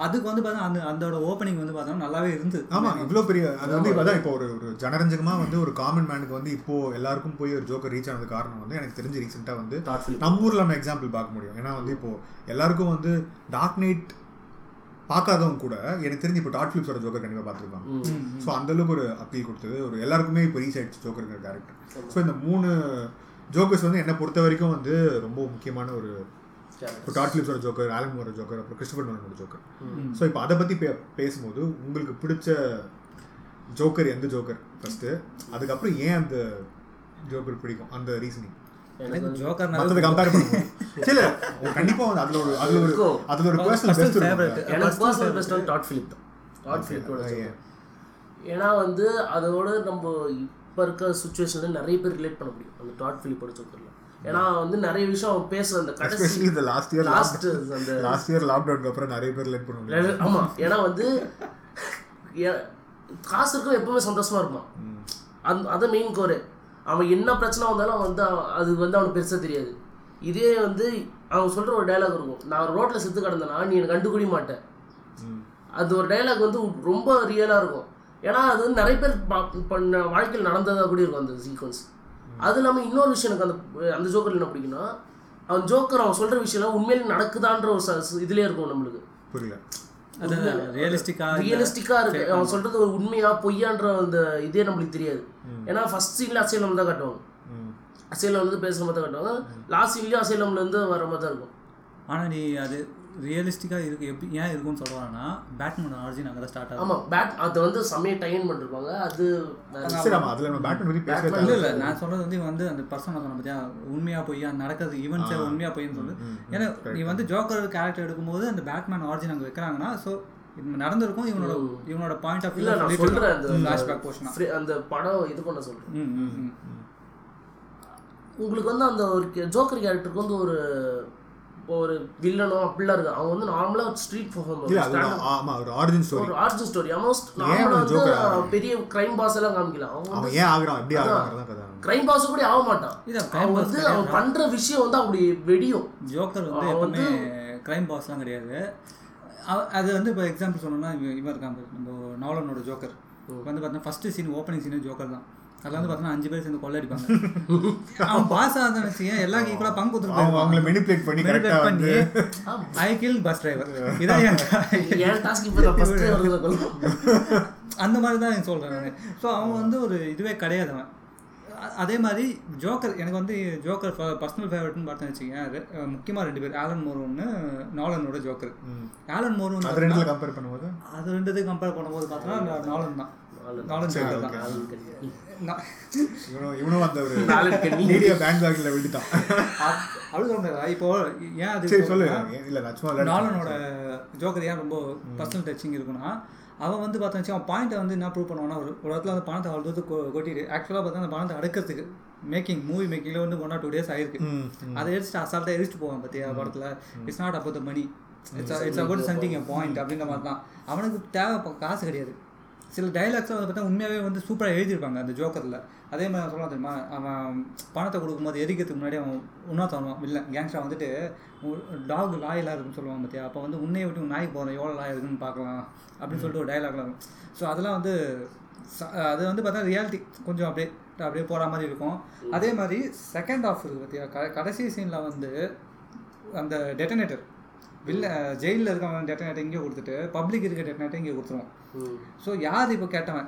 அதுக்கு வந்து பார்த்தா அந்த அதோட ஓப்பனிங் வந்து பார்த்தா நல்லாவே இருந்தது. ஆமா இவ்வளவு பெரிய அது வந்து இப்பதான் இப்போ ஒரு ஒரு ஜனரஞ்சகமா வந்து ஒரு காமன் மேனுக்கு வந்து இப்போ எல்லாருக்கும் போய் ஒரு ஜோக்கர் ரீச் ஆனது காரணம் வந்து எனக்கு தெரிஞ்சு ரீசெண்டா வந்து நம்ம ஊர்ல நம்ம எக்ஸாம்பிள் பார்க்க முடியும். ஏன்னா வந்து இப்போ எல்லாருக்கும் வந்து டார்க் நைட் பார்க்காதவங்க கூட எனக்கு தெரிஞ்சு இப்போ டாட் ஃபிலிப்ஸோட ஜோக்கர் கண்டிப்பாக பார்த்துருப்பாங்க. ஸோ அந்த அளவுக்கு ஒரு அப்பீல் கொடுத்தது. ஒரு எல்லாருக்குமே இப்போ ரீச் ஆயிடுச்சு ஜோக்கருங்கிற கேரக்டர் ஸோ இந்த மூணு ஜோக்கர்ஸ் வந்து என்னை பொறுத்த வரைக்கும் வந்து ரொம்ப முக்கியமான ஒரு இப்போ டாட் ஃபிலிப்ஸோட ஜோக்கர் ஆலன் மோர ஜோக்கர் அப்புறம் கிறிஸ்டபர் நோலனோட ஜோக்கர் ஸோ இப்போ அதை பற்றி பே பேசும்போது உங்களுக்கு பிடிச்ச ஜோக்கர் எந்த ஜோக்கர் ஃபர்ஸ்ட்டு அதுக்கப்புறம் ஏன் அந்த ஜோக்கர் பிடிக்கும்? அந்த ரீசனிங் எனக்கு ஜோக்கர் மற்றதை கம்பேர் பண்ணும்போது சில கண்டிப்பாக வந்து அதில் ஒரு அதில் ஒரு இருக்கும். அதில் ஒரு பர்சனல் பெஸ்ட் ஃபேவரட் எனக்கு பர்சனல் பெஸ்ட் வந்து டாட் ஃபிலிப் தான். டாட் ஃபிலிப்போட ஏன்? ஏன்னா வந்து அதோட நம்ம இப்போ இருக்க சுச்சுவேஷனில் நிறைய பேர் ரிலேட் பண்ண முடியும். அந்த டாட் ஃபிலிப்போட ஜோக்கரில் ஏன்னா வந்து நிறைய விஷயம் அவன் பேசுற அந்த கடைசி இந்த லாஸ்ட் இயர் லாஸ்ட் அந்த லாஸ்ட் இயர் லாக்டவுனுக்கு அப்புறம் நிறைய பேர் லேட் பண்ண முடியும் ஆமா. ஏன்னா வந்து காசு இருக்கும் எப்பவுமே சந்தோஷமா இருப்பான். அந்த அதை மெயின் கோரு அவன் என்ன பிரச்சனை வந்தாலும் அவன் வந்து அது வந்து அவனுக்கு பெருசா தெரியாது. இதே வந்து அவன் சொல்ற ஒரு டைலாக் இருக்கும். நான் ரோட்ல செத்து கிடந்தேன்னா நீ எனக்கு கண்டுபிடி மாட்டேன் அது ஒரு டைலாக் வந்து ரொம்ப ரியலாக இருக்கும். ஏன்னா அது வந்து நிறைய பேர் பண்ண வாழ்க்கையில் நடந்ததாக கூட இருக்கும் அந்த சீக்வன்ஸ் அது இல்லாமல் இன்னொரு விஷயம் எனக்கு அந்த அந்த ஜோக்கர் என்ன பிடிக்கும்னா அவன் ஜோக்கர் அவன் சொல்கிற விஷயம்லாம் உண்மையிலே நடக்குதான்ற ஒரு இதுலயே இருக்கும் நம்மளுக்கு. புரியல. அது ரியலிஸ்டிக்காக இருக்கு. அவன் சொல்றது ஒரு உண்மையா பொய்யான்ற அந்த இதே நம்மளுக்கு தெரியாது. ஏன்னா ஃபர்ஸ்ட் சீன்ல அசைலம் தான் காட்டுவாங்க. அசைலம் வந்து பேசுற மாதிரி தான் காட்டுவாங்க. லாஸ்ட் சீன்லயும் அசைலம்ல இருந்து வர மாதிரி தான் இருக்கும். ஆனால் நீ அது ரியலிஸ்டிக்காக இருக்கு. எப்படி ஏன் இருக்கும்னு சொல்கிறாங்கன்னா பேட்மேன் ஆரிஜின் அங்கே தான் ஸ்டார்ட் ஆகும் ஆமா பேட் அதை வந்து செம்மையை டைன் பண்ணிருப்பாங்க. அது அதில் இல்லை இல்லை நான் சொல்றது வந்து வந்து அந்த பர்சன் சொன்ன பார்த்தியா உண்மையா பொய்யா நடக்கிறது ஈவெண்ட்ஸே உண்மையா பொய்ன்னு சொல்லு ஏன்னா நீ வந்து ஜோக்கர் கேரக்டர் எடுக்கும்போது அந்த பேட்மேன் ஆரிஜின் அங்கே வைக்கிறாங்கன்னா ஸோ இது நடந்திருக்கும் இவனோட இவனோட பாயிண்ட் ஆஃப் இல்ல நான் சொல்றேன் அந்த அந்த படம் இது பண்ண சொல்றேன். ம் ம் ம். உங்களுக்கு வந்து அந்த ஒரு ஜோக்கர் கேரக்டருக்கு வந்து ஒரு ஒரு வில்லனோ அப்படிலாம் இருக்கு அவன் வந்து நார்மலா ஸ்ட்ரீட் பர்ஃபார்மர் ஆமா ஒரு ஆரிஜின் ஸ்டோரி ஒரு ஆர்ஜின் ஸ்டோரி ஆல்மோஸ்ட் நார்மலா வந்து பெரிய கிரைம் பாஸ் எல்லாம் காமிக்கலாம் அவன் ஏன் ஆகுறான்? எப்படி கதை. கிரைம் பாஸ் கூட ஆக மாட்டான். அவன் boss வந்து அவன் பண்ற விஷயம் வந்து அப்படி வெடியும். ஜோக்கர் வந்து எப்பவுமே க்ரைம் பாஸ்லாம் கிடையாது. அது வந்து இப்போ எக்ஸாம்பிள் சொல்லணும்னா இவன் இவன் இருக்காங்க நம்ம நாவலனோட ஜோக்கர் வந்து பார்த்தீங்கன்னா ஃபர்ஸ்ட் சீன் ஓப்பனிங் சீனே ஜோக்கர் தான். அதில் வந்து பார்த்தீங்கன்னா அஞ்சு பேர் சேர்ந்து கொள்ளடிப்பாங்க அவன் பாஸ் ஆகுதுன்னு வச்சுக்கேன் எல்லாம் ஈக்குவலாக பங்கு கொடுத்துருப்பாங்க அவங்கள மெனிப்புலேட் பண்ணி கரெக்டாக பண்ணி வந்து ஐ கில் பஸ் டிரைவர் இதான் அந்த மாதிரி தான் எனக்கு சொல்கிறேன் நான் ஸோ அவன் வந்து ஒரு இதுவே கிடையாது அவன். அதே மாதிரி ஜோக்கர் எனக்கு வந்து ஜோக்கர் பர்சனல் ஃபேவரட்னு பார்த்தேன்னு வச்சுக்கேன் முக்கியமாக ரெண்டு பேர். ஆலன் மோர் ஒன்று நாலனோட ஜோக்கர். ஆலன் மோர் அது ரெண்டுல கம்பேர் பண்ணும்போது? அது ரெண்டுத்தையும் கம்பேர் பண்ணும்போது பார்த்தோன்னா நாலன் தான். நாலன் ஜோக்கர் தான். நான் இவனும் இவனும் அந்த ஒரு நாலு கண்ணி மீடியா பேங்க் பேக்கில் விட்டுட்டான். அ- அது சொல்ல முடியாது இப்போ ஏன் அது சொல்லு. இல்லை நாலனோட ஜோக்கர் ஏன் ரொம்ப பர்சனல் டச்சிங் இருக்குன்னா அவன் வந்து பார்த்தா அவன் பாயிண்ட்டை வந்து என்ன ப்ரூவ் பண்ணுவான்னா ஒரு ஒரு இடத்துல வந்து பணத்தை அவ்வளோ கொட்டிட்டு ஆக்சுவலாக பார்த்தா அந்த பணத்தை அடுக்கிறதுக்கு மேக்கிங் மூவி மேக்கிங்கில் வந்து ஒன் ஆர் டூ டேஸ் ஆயிருக்கு. அதை எடுத்துட்டு அசால்ட்டாக எரிச்சிட்டு போவான் பார்த்தியா படத்தில். It's not about the money it's it's about something a point அப்படின்ற மாதிரி தான் அவனுக்கு தேவை காசு கிடையாது. சில டைலாக்ஸ்லாம் வந்து பார்த்தா உண்மையாகவே வந்து சூப்பராக எழுதியிருப்பாங்க அந்த ஜோக்கரில். அதே மாதிரி சொல்லலாம் தெரியுமா? அவன் பணத்தை கொடுக்கும்போது எரிக்கிறதுக்கு முன்னாடி அவன் உண்ணா தருவான் இல்லை கேங்ஸ்டர் வந்துட்டு டாக் லாயலாக இருக்குன்னு சொல்லுவாங்க பார்த்தியா அப்போ வந்து உன்னையை விட்டு நாய்க்கு போகிறேன் எவ்வளோ லாய் இருக்குன்னு பார்க்கலாம் அப்படின்னு சொல்லிட்டு ஒரு டைலாக்லாம் இருக்கும் ஸோ அதெல்லாம் வந்து ச- அது வந்து பார்த்தா ரியாலிட்டி கொஞ்சம் அப்படியே அப்படியே போகிற மாதிரி இருக்கும். அதே மாதிரி செகண்ட் ஆஃப் இருக்குது பார்த்தியா க கடைசி சீனில் வந்து அந்த டெட்டனேட்டர் வில்ல ஜெயிலில் இருக்கவன் டெட்டனேட்டர் இங்கே கொடுத்துட்டு பப்ளிக் இருக்க டெட்டனேட்டர் இங்கே கொடுத்துருவான் ஸோ யார் இப்போ கேட்டவன்?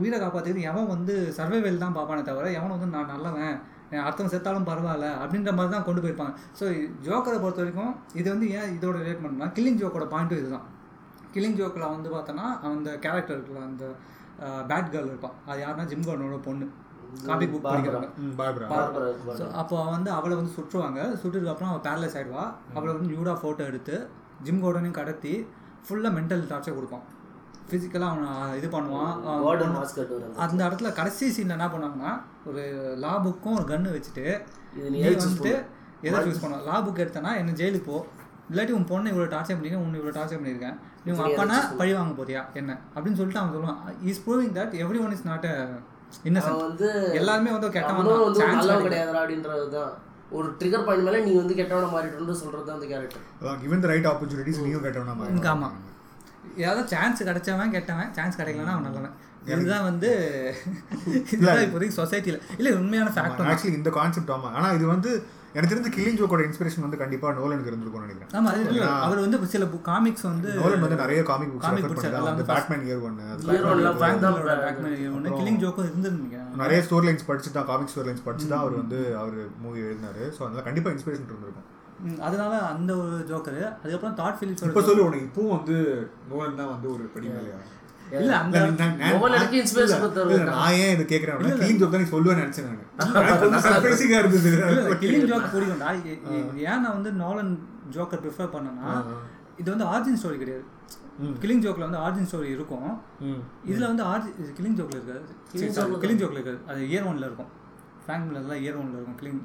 உயிரை காப்பாற்றுறது எவன் வந்து சர்வைவல் தான் பார்ப்பானே தவிர எவன் வந்து நான் நல்லவன் என் அடுத்தவன் செத்தாலும் பரவாயில்ல அப்படின்ற மாதிரி தான் கொண்டு போயிருப்பாங்க. ஸோ ஜோக்கரை பொறுத்த வரைக்கும் இது வந்து ஏன் இதோட ரிலேட் பண்ணணும்னா கில்லிங் ஜோக்கோட பாயிண்ட்டும் இதுதான். கில்லிங் ஜோக்கில் வந்து பார்த்தோன்னா அந்த கேரக்டர் இருக்குல்ல அந்த பேட் கேர்ள் இருப்பான். அது யாருன்னா ஜிம் கார்டனோட பொண்ணு. காமிக் புக் ஸோ அப்போ வந்து அவளை வந்து சுற்றுவாங்க. சுட்டுறதுக்கு அப்புறம் அவள் பேரலைஸ் ஆயிடுவா அவளை வந்து நியூடா ஃபோட்டோ எடுத்து ஜிம் கோடனையும் கடத்தி ஃபுல்லாக மென்டல் டார்ச்சர் கொடுப்பான் ஃபிசிக்கலாக அவனை இது பண்ணுவான். அந்த இடத்துல கடைசி சீனில் என்ன பண்ணுவாங்கன்னா ஒரு லா புக்கும் ஒரு கன்று வச்சுட்டு நீ வந்துட்டு எதை சூஸ் பண்ணுவோம் லா புக் எடுத்தனா என்ன ஜெயிலுக்கு போ. இல்லாட்டி உன் பொண்ணை இவ்வளோ டார்ச்சர் பண்ணிருக்கேன் உன்னை இவ்வளோ டார்ச்சர் பண்ணியிருக்கேன் நீ உங்கள் அப்பனா பழி வாங்க போறியா? என்ன? அப்படின்னு சொல்லிட்டு அவன் சொல்லுவான். Is proving that everyone is not innocent வந்து எல்லாருமே வந்து கெட்டவன் சான்ஸ் கிடையாதுடா அப்படின்றது தான் ஒரு ட்ரிகர் பாயிண்ட் மேல நீ வந்து கெட்டவன மாறிட்டு சொல்றது தான் அந்த character given the right opportunities நீயும் கேட்டவனா மாதிரி ஆமா. ஏதாவது சான்ஸ் கிடைச்சவன் கெட்டவன். சான்ஸ் கிடைக்கலன்னா அவன் நல்லவன். இதுதான் வந்து இதுதான் இப்போதைக்கு சொசைட்டியில் இல்லை உண்மையான ஃபேக்ட் ஆக்சுவலி இந்த கான்செப்ட் ஆமா. ஆனா இது வந்து எனக்கு தெரிஞ்ச கில்லிங் ஜோக்கோட இன்ஸ்பிரேஷன் வந்து கண்டிப்பா நோலனுக்கு இருந்திருக்கும்னு நினைக்கிறேன். ஆமா அவர் வந்து சில காமிக்ஸ் வந்து நோலன் வந்து நிறைய காமிக் புக்ஸ் பண்ணி தான் எல்லாம் பேட்மேன் இயர் ஒன்னு Year one ல ஒன்று கில்லிங் ஜோக்கும் இருந்துருந்தீங்க நிறைய ஸ்டோரி லைன்ஸ் படிச்சு தான் காமிக் ஸ்டோரி லைன்ஸ் படிச்சு தான் அவர் வந்து அவர் மூவி எழுதினாரு. ஸோ அதனால கண்டிப்பா இன்ஸ்பிரேஷன் இருந்திருக்கும். அதனால அந்த ஒரு ஜோக்கரு அதுக்கப்புறம் தாட் இப்போ ஃபிலிப்ஸோட சொல்லு உனக்கு இப்பவும் வந்து நோலன் தான் வந்து ஒரு படி மேலையா இல்ல அந்த கொடுத்தாரு. நான் ஏன் இது கேட்கறேன் அப்படின்னா கிளீன் ஜோக் தான் நீ சொல்லுவேன்னு நினைச்சேன் நான். சர்ப்ரைசிங்கா இருந்தது. ஜோக் ஏ- ஏன் நான் வந்து நோலன் ஜோக்கர் ப்ரிஃபர் பண்ணேன்னா இது வந்து ஆர்ஜின் ஸ்டோரி கிடையாது. ஜோக்ல வந்து ஆர்ஜின் ஸ்டோரி இருக்கும். இதுல வந்து ஆர்ஜி கில்லிங் ஜோக்ல இருக்காது. கில்லிங் ஜோக்ல இருக்காது. அது இயர் ஒன்ல இருக்கும். ஃப்ராங்க் மில்லர்லாம் இயர் ஒன்ல இருக்கும். கில்லிங்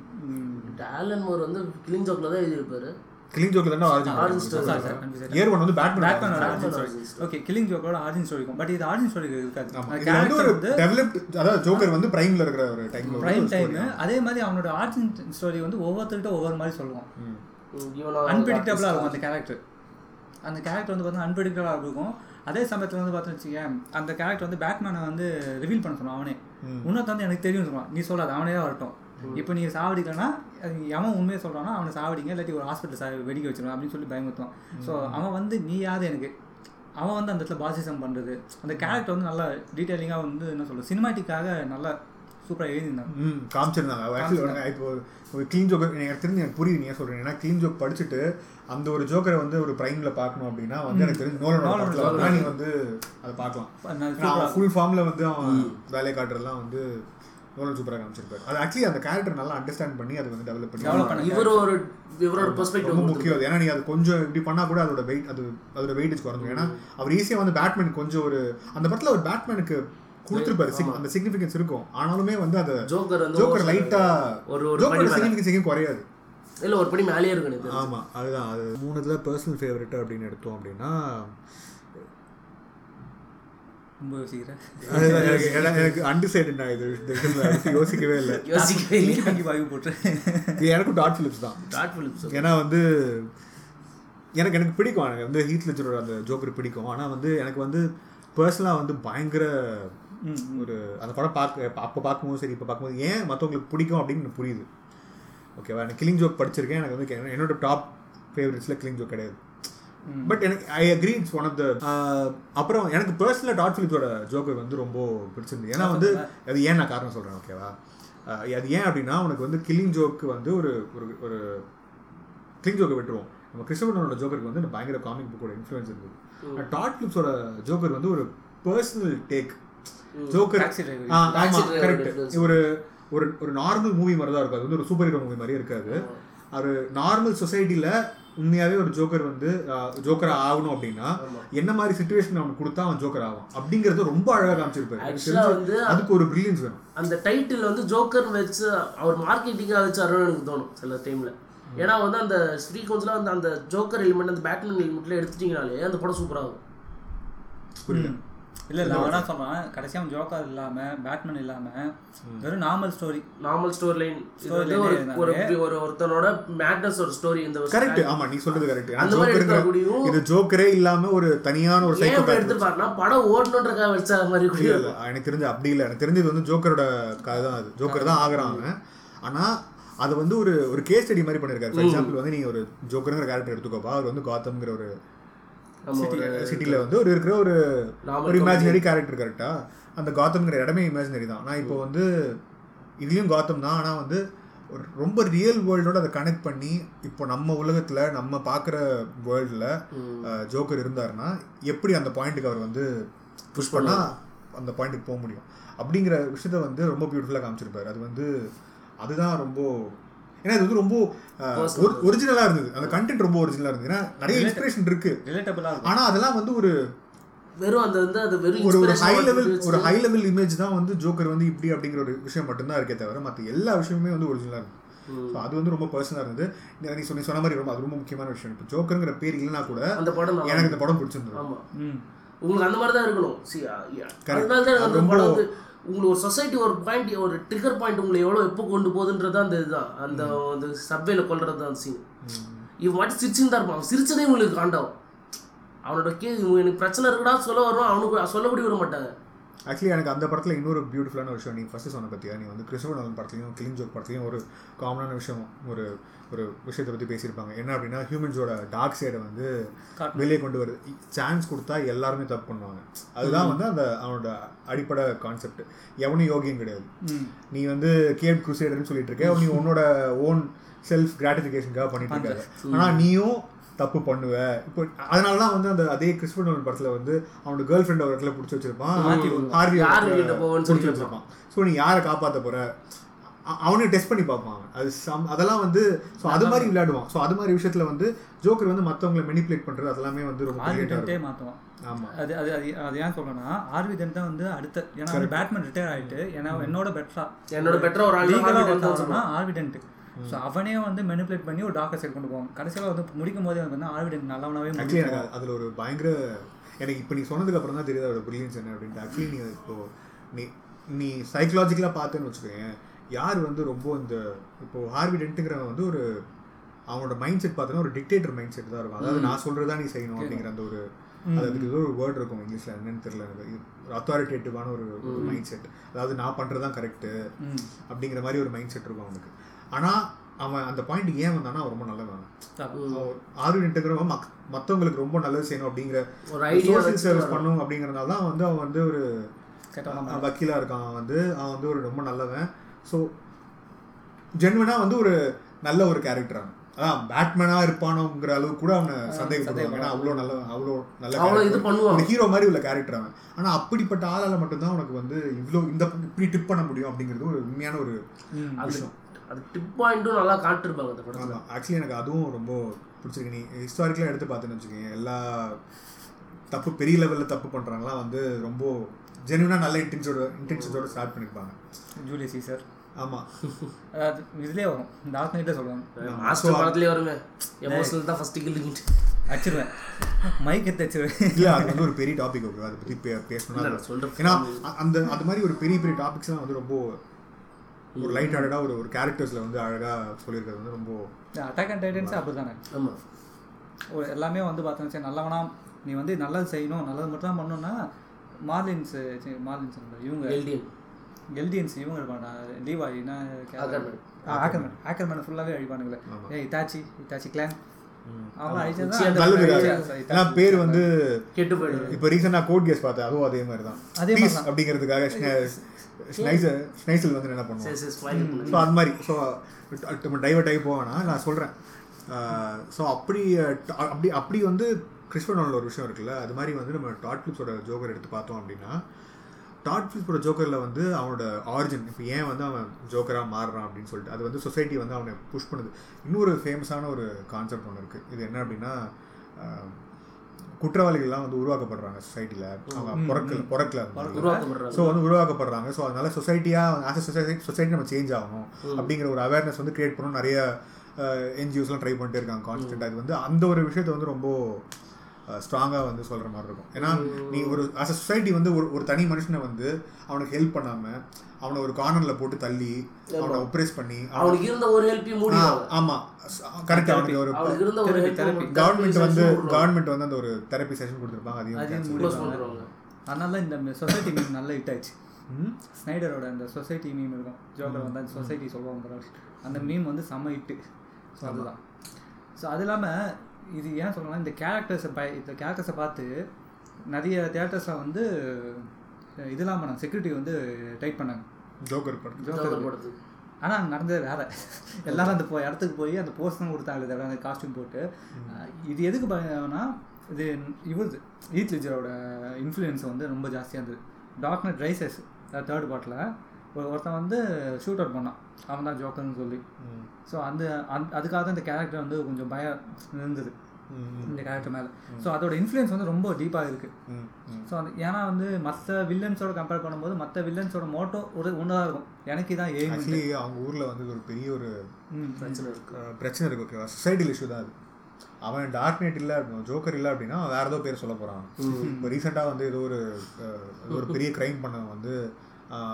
டேலன் மோர் வந்து கிளிங் ஜோக்ல தான் எழுதியிருப்பாரு. கிளீன் ஜோக்ல தானே ஆரிஜின் கன்ஃபியூஸ் இயர் ஒன் வந்து பேட்மேன் பேட்மேனோட ஆர்ஜின் ஸ்டோரி. ஓகே கில்லிங் ஜோக்கோட ஆர்ஜின் ஸ்டோரி இருக்கும் பட் இது ஆர்ஜின் ஸ்டோரி இருக்காது. இது வந்து டெவலப்ட் அதாவது ஜோக்கர் வந்து பிரைம்ல இருக்கிற ஒரு டைம்ல பிரைம் டைம் அதே மாதிரி அவனோட ஆர்ஜின் ஸ்டோரி வந்து ஒவ்வொருத்தர்கிட்ட ஒவ்வொரு மாதிரி சொல்லுவான். இவனை அன்பிரிடிக்டபிளாக இருக்கும் அந்த கேரக்டர் அந்த கேரக்டர் வந்து பார்த்தீங்கன்னா அன்பிரிடிக்டபிளாக இருக்கும். அதே சமயத்தில் வந்து பார்த்தோன்னு வச்சுக்கேன் அந்த கேரக்டர் வந்து பேட்மேனை வந்து ரிவீல் பண்ண சொன்னான் அவனே. இன்னொருத்த வந்து எனக்கு தெரியும் சொல்லுவான். நீ சொல்லாத அவனே தான் வரட்டும். இப்போ நீ சாவடிக்கலன்னா அது எவன் உண்மையை சொல்கிறானோ அவனை சாவடிங்க இல்லாட்டி ஒரு ஹாஸ்பிட்டல் சா வெடிக்க வச்சிருவான் அப்படின்னு சொல்லி பயமுறுத்துவான் ஸோ அவன் வந்து நீ யாது எனக்கு? அவன் வந்து அந்த இடத்துல பாசிசம் பண்ணுறது அந்த கேரக்டர் வந்து நல்லா டீட்டெயிலிங்காக வந்து என்ன சொல்கிறது சினிமாட்டிக்காக நல்லா சூப்பராக எழுதியிருந்தாங்க. ம் காமிச்சிருந்தாங்க. இப்போ ஒரு க்ளீன் ஜோக் எனக்கு தெரிஞ்சு எனக்கு புரியுது நீங்க சொல்றீங்க ஏன்னா க்ளீன் ஜோக் படிச்சுட்டு அந்த ஒரு ஜோக்கரை வந்து ஒரு பிரைம்ல பார்க்கணும் அப்படின்னா வந்து எனக்கு தெரிஞ்சு நோலனோட நீ வந்து அதை பார்க்கலாம். அவன் ஃபுல் ஃபார்ம்ல வந்து அவன் வேலையை காட்டுறதுலாம் வந்து நோலன் சூப்பராக காமிச்சிருப்பாரு. அது ஆக்சுவலி அந்த கேரக்டர் நல்லா அண்டர்ஸ்டாண்ட் பண்ணி அதை வந்து டெவலப் பண்ணி இவர் ஒரு இவரோட பெர்ஸ்பெக்டிவ் ரொம்ப முக்கியம் அது. ஏன்னா நீ அது கொஞ்சம் இப்படி பண்ணா கூட அதோட வெயிட் அது அதோட வெயிட்டேஜ் குறைஞ்சிடும் ஏன்னா அவர் ஈஸியாக வந்து பேட்மேன் கொஞ்சம் ஒரு அந்த படத்துல ஒரு பேட்மேனுக்கு கொடுத்துருப்பாரு. அந்த சிக்னிஃபிகன்ஸ் இருக்கும். ஆனாலுமே வந்து அந்த ஜோக்கர் ஜோக்கர் லைட்டா ஒரு ஒரு படி ஜோக்கர் மேல. சிக்னிஃபிகன்ஸ் எங்கேயும் குறையாது. இல்ல ஒரு படி மேலேயே இருக்கு எனக்கு தெரிஞ்சு. ஆமா. அதுதான். அது மூணுத்துல பர்சனல் ஃபேவரட் அப்படின்னு எடுத்தோம் அப்படின்னா ரொம்ப யோசிக்கிறேன். எனக்கு அன்டிசைடட் அடுத்து யோசிக்கவே இல்லை. யோசிக்கவே இல்லை. வாங்கி போட்டு. எனக்கும் டாட் ஃபிலிப்ஸ் தான். டாட் பிலிப்ஸ் ஏன்னா வந்து எனக்கு எனக்கு பிடிக்கும். எனக்கு வந்து ஹீத் லெஜரோட அந்த ஜோக்கர் பிடிக்கும். ஆனால் வந்து எனக்கு வந்து பர்சனலாக வந்து பயங்கர ஒரு அந்த படம் பார்க்க அப்போ பார்க்கும்போது சரி இப்போ பார்க்கும்போது ஏன் மற்றவங்களுக்கு பிடிக்கும் அப்படின்னு எனக்கு புரியுது. ஓகேவா எனக்கு கிளிங் ஜோக் படிச்சிருக்கேன். எனக்கு வந்து என்னோட டாப் ஃபேவரட்ஸில் கிளிங் ஜோக் கிடையாது. பட் எனக்கு I agree it's one of the அப்புறம் எனக்கு பர்சனலாக டாட் ஃபிலிப்போட ஜோக்கர் வந்து ரொம்ப பிடிச்சிருந்தது. ஏன்னா வந்து அது ஏன் நான் காரணம் சொல்கிறேன் ஓகேவா அஹ் அது ஏன் அப்படின்னா உனக்கு வந்து கில்லிங் ஜோக்கு வந்து ஒரு ஒரு ஒரு கிளிங் ஜோக்கை விட்டுருவோம். நம்ம கிறிஸ்டபனோட ஜோக்கருக்கு வந்து பயங்கர காமிக் புக்கோட இன்ஃப்ளூயன்ஸ் இருக்குது டாட் ஃபிலிப்ஸோட ஜோக்கர் வந்து ஒரு பர்சனல் டேக் ஜோக்கர். ஆமாம் கரெக்ட். ஒரு ஒரு ஒரு நார்மல் மூவி மாதிரி தான் இருக்கும். அது வந்து ஒரு சூப்பர் ஹீரோ மூவி மாதிரியே இருக்காது. ஒரு நார்மல் சொசைட்டியில் உண்மையாகவே ஒரு ஜோக்கர் வந்து ஜோக்கர் ஆகணும் அப்படின்னா என்ன மாதிரி சுச்சுவேஷன் அவனுக்கு கொடுத்தா அவன் ஜோக்கர் ஆகும் அப்படிங்கறத ரொம்ப அழகாக காமிச்சிருப்பாரு. வந்து அதுக்கு ஒரு பிரில்லியன்ஸ் வேணும். அந்த டைட்டில் வந்து ஜோக்கர் வச்சு அவர் மார்க்கெட்டிங்காக வச்சாருன்னு எனக்கு தோணும் சில டைமில் ஏன்னா வந்து அந்த ஃப்ரீக்வன்ஸ்லாம் வந்து அந்த ஜோக்கர் எலிமெண்ட் அந்த பேட்மேன் எலிமெண்ட்ல எடுத்துட்டீங்கனாலே அந்த படம் சூப்பராகும் புரியல இல்ல இல்ல அவனா சொல்றான்? கடைசியா அவன் ஜோக்கர் இல்லாம பேட்மேன் இல்லாம வெறும் normal story normal story line ஒரு. ஒரு ஒரு ஒருத்தனோட மேட்னஸ் ஒரு ஸ்டோரி இந்த கரெக்ட் ஆமா நீ சொல்றது கரெக்ட் அந்த மாதிரி எடுக்கக்கூடியும் இது ஜோக்கரே இல்லாம ஒரு தனியான ஒரு சைக்கோ எடுத்துருப்பாருன்னா படம் ஓடணுன்றக்காக வச்ச மாதிரி கூட இல்ல, எனக்கு தெரிஞ்சு அப்படி இல்லை. எனக்கு தெரிஞ்சது வந்து ஜோக்கரோட கதை தான் அது. ஜோக்கர் தான் ஆகுறான் அவன். ஆனா அது வந்து ஒரு ஒரு கேஸ் ஸ்டடி மாதிரி பண்ணிருக்காரு. ஃபார் எக்ஸாம்பிள் வந்து நீங்க ஒரு ஜோக்கருங்கிற கேரக்டர் எடுத்துக்கோப்பா. அவர் வந்து காத்தம்ங்கிற ஒரு சிட்டில வந்து ஒரு இருக்கிற ஒரு ஒரு இமேஜினரி கேரக்டர் கரெக்டா அந்த காத்தம்ங்கிற இடமே இமேஜினரி தான். நான் இப்போ வந்து இதுலயும் காத்தம் தான். ஆனா வந்து ஒரு ரொம்ப ரியல் வேர்ல்டோட அதை கனெக்ட் பண்ணி இப்போ நம்ம உலகத்துல நம்ம பார்க்குற வேர்ல்டில் ஜோக்கர் இருந்தாருன்னா எப்படி அந்த பாயிண்ட்டுக்கு அவர் வந்து புஷ் பண்ணா அந்த பாயிண்ட்டுக்கு போக முடியும்? அப்படிங்கிற விஷயத்த வந்து ரொம்ப பியூட்டிஃபுல்லாக காமிச்சிருப்பாரு. அது வந்து அதுதான் ரொம்ப ஏன்னா இது வந்து ரொம்ப ஒரிஜினலாக இருந்தது. அந்த கண்டென்ட் ரொம்ப ஒரிஜினலாக இருந்தது. ஏன்னா நிறைய இன்ஸ்பிரேஷன் இருக்கு. இருக்கும் ஆனால் அதெல்லாம் வந்து ஒரு வெறும் அந்த வந்து அது வெறும் ஒரு ஒரு ஹை லெவல் ஒரு ஹை லெவல் இமேஜ் தான் வந்து ஜோக்கர் வந்து இப்படி அப்படிங்கிற ஒரு விஷயம் மட்டும்தான் இருக்கே தவிர மற்ற எல்லா விஷயமுமே வந்து ஒரிஜினலாக இருக்கு ஸோ அது வந்து ரொம்ப பர்சனலாக இருந்தது. நீ- நீ சொன்ன சொன்ன மாதிரி ரொம்ப அது ரொம்ப முக்கியமான விஷயம். இப்போ ஜோக்கருங்கிற பேர் இல்லைனா கூட அந்த படம் எனக்கு இந்த படம் பிடிச்சிருந்தது. ஆமா. ம். உங்களுக்கு அந்த மாதிரி தான் இருக்கணும். சி. அதனால தான் அந்த ரொம்ப- படம் வந்து உங்களுக்கு ஒரு சொசைட்டி ஒரு பாயிண்ட் ஒரு ட்ரிகர் பாயிண்ட் உங்களை எவ்வளோ எப்போ கொண்டு போகுதுன்றது அந்த இதுதான். அந்த அந்த சப்வேல கொல்றது தான் அந்த சீன் இவன் மாட்டி சிரிச்சுன்னு தான் இருப்பான். அவன் சிரிச்சதே உங்களுக்கு காண்டாவும் அவனோட கே இவன் எனக்கு பிரச்சனை இருக்குடா சொல்ல வரும் அவனுக்கு சொல்லப்படி விட மாட்டாங்க ஆக்சுவலி எனக்கு அந்த படத்தில் இன்னொரு பியூட்டிஃபுல்லான விஷயம் நீ ஃபஸ்ட்டு சொன்ன பற்றியா நீ வந்து கிறிஸ்டோபர் நலன் படத்துலையும் கிளிங் ஜோக் படத்துலையும் ஒரு காமனான விஷயம் ஒரு ஒரு விஷயத்தை பற்றி பேசியிருப்பாங்க. என்ன அப்படின்னா ஹியூமன்ஸோட டார்க் சைடை வந்து வெளியே கொண்டு வருது. சான்ஸ் கொடுத்தா எல்லாருமே தப்பு பண்ணுவாங்க. அதுதான் வந்து அந்த அவனோட அடிப்படை கான்செப்ட் எவனும் யோகியம் கிடையாது. நீ வந்து கேப் குரூசைடர்னு சொல்லிட்டு இருக்க நீ உன்னோட ஓன் செல்ஃப் கிராட்டிஃபிகேஷனுக்காக பண்ணிட்டு இருக்காரு ஆனால் நீயும் தப்பு பண்ணுவ. இப்போ அதனால தான் வந்து அந்த அதே கிறிஸ்பர் நோலன் படத்தில் வந்து அவனோட கேர்ள் ஃப்ரெண்ட் ஒரு இடத்துல பிடிச்சி வச்சிருப்பான். ஹார்வி பிடிச்சி வச்சிருப்பான். ஸோ நீ யாரை காப்பாற்ற போற? அ- அவனுக்கு டெஸ்ட் பண்ணி பார்ப்பான் அவன். அது சம் அதெல்லாம் வந்து ஸோ அது மாதிரி விளையாடுவான். ஸோ அது மாதிரி விஷயத்துல வந்து ஜோக்கர் வந்து மற்றவங்களை மெனிப்புலேட் பண்றது அதெல்லாமே வந்து ரொம்ப ஆர்விடென்ட்டே மாற்றுவான் ஆமாம் அது அது அது அது ஏன் சொல்றேன்னா ஆர்விடென்ட் தான் வந்து அடுத்த ஏன்னா பேட்மேன் ரிட்டையர் ஆயிட்டு ஏன்னா என்னோட பெட்டரா என்னோட பெட்டரா ஒரு ஆள் லீகலாக தான் வந்தாங்கன்னா சொல்லுவான். ஆர்விடென்ட் ஸோ அவனே வந்து மெனிப்புலேட் பண்ணி ஒரு டாக்டர் சைட் கொண்டு போவான். கடைசியில் வந்து முடிக்கும் போதே வந்து ஆர்விடென்ட் நல்லவனாவே ஆக்சுவலி எனக்கு அதில் ஒரு பயங்கர எனக்கு இப்போ நீ சொன்னதுக்கு அப்புறம் தான் தெரியுது அதோட பிரில்லியன்ஸ் என்ன அப்படின்ட்டு. ஆக்சுவலி நீ இப்போ நீ நீ சைக்கலாஜிக்கலாக பார்த்தேன்னு வச்சுக்கோயேன். யார் வந்து ரொம்ப இந்த இப்போ ஹார்வி டென்ட்டுங்கிறவன் வந்து ஒரு அவனோட மைண்ட் செட் பார்த்தோன்னா ஒரு டிக்டேட்டர் மைண்ட் செட் தான் இருக்கும். அதாவது நான் சொல்கிறதா நீ செய்யணும் அப்படிங்கிற அந்த ஒரு அது அதுக்கு ஏதோ ஒரு வேர்ட் இருக்கும் இங்கிலீஷில். என்னன்னு தெரியல எனக்கு. ஒரு அத்தாரிட்டேட்டிவான ஒரு மைண்ட் செட் அதாவது நான் பண்ணுறது தான் கரெக்டு அப்படிங்கிற மாதிரி ஒரு மைண்ட் செட் இருக்கும் அவனுக்கு. ஆனால் அவன் அந்த பாயிண்ட் ஏன் வந்தானா ரொம்ப நல்லவன். தப்பு. ஆர்விடென்ட்டுங்கிறவன் மக் மற்றவங்களுக்கு ரொம்ப நல்லது செய்யணும் அப்படிங்கிற ஒரு சோஷியல் சர்வீஸ் பண்ணும் அப்படிங்கிறனால தான் வந்து அவன் வந்து ஒரு கெட்டவனா அவன் வக்கீலா இருக்கான். அவன் வந்து அவன் வந்து ஒரு ரொம்ப நல்லவன். ஸோ ஜென்வனா வந்து ஒரு நல்ல ஒரு கேரக்டர் அவன். அதான் பேட்மேனா இருப்பானோங்கிற அளவுக்கு கூட அவனை சந்தேகப்படுவாங்க ஏன்னா அவ்வளோ நல்ல அவ்வளோ நல்ல இது. பண்ணுவான். ஹீரோ மாதிரி உள்ள கேரக்டர் அவன். ஆனா அப்படிப்பட்ட ஆளால மட்டும்தான் உனக்கு வந்து இவ்வளோ இந்த இப்படி டிப் பண்ண முடியும் அப்படிங்கிறது ஒரு உண்மையான ஒரு விஷயம். அது டிப் பாயிண்ட்டும் நல்லா காட்டிருப்பாங்க அந்த படத்துல. ஆக்சுவலி எனக்கு அதுவும் ரொம்ப பிடிச்சிருக்கு. நீ ஹிஸ்டாரிக்கலாக எடுத்து பார்த்தேன்னு வச்சுக்கோங்க எல்லா தப்பு பெரிய லெவலில் தப்பு பண்ணுறாங்களாம் வந்து ரொம்ப ஜென்யூனாக நல்ல இன்டென்ஷனோட இன்டென்ஷன்ஸோட ஸ்டார்ட் பண்ணியிருப்பாங்க ஜூலியஸ் சீசர் ஆமாம் அதாவது இதுலேயே வரும். டார்க் நைட்டே சொல்லுவாங்க. மாஸ்டர் படத்துலயே வருமே எமோஷனல் தான் ஃபர்ஸ்ட் கில்லிங்கிட்டு அடிச்சிருவேன். மைக் எடுத்து வச்சிருவேன் இல்லை அது வந்து ஒரு பெரிய டாபிக் ஓகே அதை பற்றி பே பேசணும்னா நான் சொல்றேன். ஏன்னா அந்த அந்த மாதிரி ஒரு பெரிய பெரிய டாபிக்ஸ்லாம் வந்து ரொம்ப ஒரு லைட் ஹார்டடாக ஒரு ஒரு கேரக்டர்ஸில் வந்து அழகாக சொல்லியிருக்கிறது வந்து ரொம்ப அட்டாக் அண்ட் டைட்டன்ஸே அப்படி தானே ஆமா. ஒரு எல்லாமே வந்து பார்த்தோன்னு சரி நல்லவனா நீ வந்து நல்லது செய்யணும் நல்லது மட்டும் தான் பண்ணணும்னா மார்லின்ஸ் சரி, மார்லின்ஸ் இவங்க எல்டிஎன் எல்டிஎன்ஸ் இவங்க இருப்பாங்க. லீவா என்ன Ackerman. ஆக்கர்மேன் ஆக்கர்மேன் ஃபுல்லாகவே அழிப்பானுங்களே. ஆமா. ஏய் இட்டாச்சி இட்டாச்சி கிளான் அவங்க பேர் வந்து இப்போ ரீசெண்டாக கோட் கேஸ் பார்த்தேன். அதுவும் அதே மாதிரி தான். அதே அப்படிங்கிறதுக்காக ஸ்னைசல் வந்து என்ன பண்ணுவான் சரி சரி ஸ்மைல் பண்ணு. ஸோ அது மாதிரி. ஸோ நம்ம டைவர்ட் ஆகி போவேன்னா நான் சொல்கிறேன் ஸோ அப்படி அப்படி அப்படி வந்து கிறிஸ்டோனோட ஒரு விஷயம் இருக்குல்ல. அது மாதிரி வந்து நம்ம டாட் ஃபிலிப்ஸோட ஜோக்கர் எடுத்து பார்த்தோம் அப்படின்னா டாட் ஃபிலிப்ஸோட ஜோக்கரில் வந்து அவனோட ஆரிஜின் இப்போ ஏன் வந்து அவன் ஜோக்கராக மாறுறான் அப்படின்னு சொல்லிட்டு அது வந்து சொசைட்டி வந்து அவனை புஷ் பண்ணுது. இன்னொரு ஃபேமஸான ஒரு கான்செப்ட் ஒன்று இருக்குது இது என்ன அப்படின்னா குற்றவாளிகள்லாம் வந்து உருவாக்கப்படுறாங்க சொசைட்டியில் அவங்க பிறக்கல பிறக்கல ஸோ வந்து உருவாக்கப்படுறாங்க. ஸோ அதனால சொசைட்டியாக ஆஸ் அ சொசைட்டி சொசைட்டி நம்ம சேஞ்ச் ஆகணும் அப்படிங்கிற ஒரு அவேர்னஸ் வந்து கிரியேட் பண்ணணும் நிறைய என்ஜிஓஸ்லாம் ட்ரை பண்ணிட்டே இருக்காங்க கான்ஸ்டன்ட் அது வந்து அந்த ஒரு விஷயத்தை வந்து ரொம்ப ஸ்ட்ராங்காக வந்து சொல்கிற மாதிரி இருக்கும். ஏன்னா நீ ஒரு ஆஸ் அ சொசைட்டி வந்து ஒரு ஒரு தனி மனுஷனை வந்து அவனுக்கு ஹெல்ப் பண்ணாமல் அவனை ஒரு கார்னரில் போட்டு தள்ளி அவனை ஒப்ரேஸ் பண்ணி அவன் அவனுக்கு இருந்த ஒரு ஹெல்ப்பையும் மூடிடுவாங்க ஆமாம் கரெக்ட் அவனுக்கு ஒரு அவனுக்கு இருந்த ஒரு Therapy, ஹெல்ப் கவர்மெண்ட் வந்து கவர்மெண்ட் வந்து அந்த ஒரு தெரப்பி செஷன் கொடுத்துருப்பாங்க. அதையும் அதனால இந்த சொசைட்டி மீம் நல்ல ஹிட் ஆச்சு ம்? ஸ்னைடரோட அந்த சொசைட்டி மீம் இருக்கும். ஜோக்கர் வந்து அந்த சொசைட்டி சொல்லுவாங்க. அந்த மீம் வந்து செம்ம ஹிட்டு ஸோ அதுதான். ஸோ அது இல்லாமல் இது ஏன் சொல்லலாம் இந்த கேரக்டர்ஸை ப இந்த கேரக்டர்ஸை பார்த்து நிறைய தேட்டர்ஸில் வந்து இதெல்லாம் பண்ணாங்க. செக்யூரிட்டி வந்து டைட் பண்ணாங்க. ஜோக்கர் படம் ஜோக்கர் படத்துக்கு. ஆனால் அங்கே நடந்தது வேற. எல்லாரும் அந்த போ இடத்துக்கு போய் அந்த போஸ்ட் தான் கொடுத்தாங்க தவிர அந்த காஸ்டியூம் போட்டு. இது எதுக்கு பார்த்தீங்கன்னா இது இவருது. ஈத் லிஜரோட இன்ஃப்ளூயன்ஸ் வந்து ரொம்ப ஜாஸ்தியாக இருந்தது. நைட் ரைசஸ் தேர்ட் பார்ட்டில் ஒருத்தன் வந்து ஷூட் அவுட் பண்ணான். அவன் தான் ஜோக்கர்னு சொல்லி. ஸோ அந்த அதுக்காக தான் இந்த கேரக்டர் வந்து கொஞ்சம் பயம் இருந்தது. இந்த கேரக்டர் மேலே. ஸோ அதோட இன்ஃப்ளூயன்ஸ் வந்து ரொம்ப டீப்பாக இருக்குது. ஸோ அந்த ஏன்னா வந்து மற்ற வில்லன்ஸோட கம்பேர் பண்ணும்போது மற்ற வில்லன்ஸோட மோட்டோ ஒரு ஒன்று தான் இருக்கும். எனக்கு இதான் எய்ம் ஆக்சுவலி அவங்க ஊரில் வந்து ஒரு பெரிய ஒரு பிரச்சனை இருக்கு. பிரச்சனை இருக்கு ஓகேவா சொசைட்டில் இஷ்யூ தான் அது. அவன் டார்க் நைட் இல்லை ஜோக்கர் இல்லை அப்படின்னா வேற ஏதோ பேர் சொல்ல போகிறான் இப்போ ரீசெண்டாக வந்து ஏதோ ஒரு ஒரு பெரிய க்ரைம் பண்ணவன் வந்து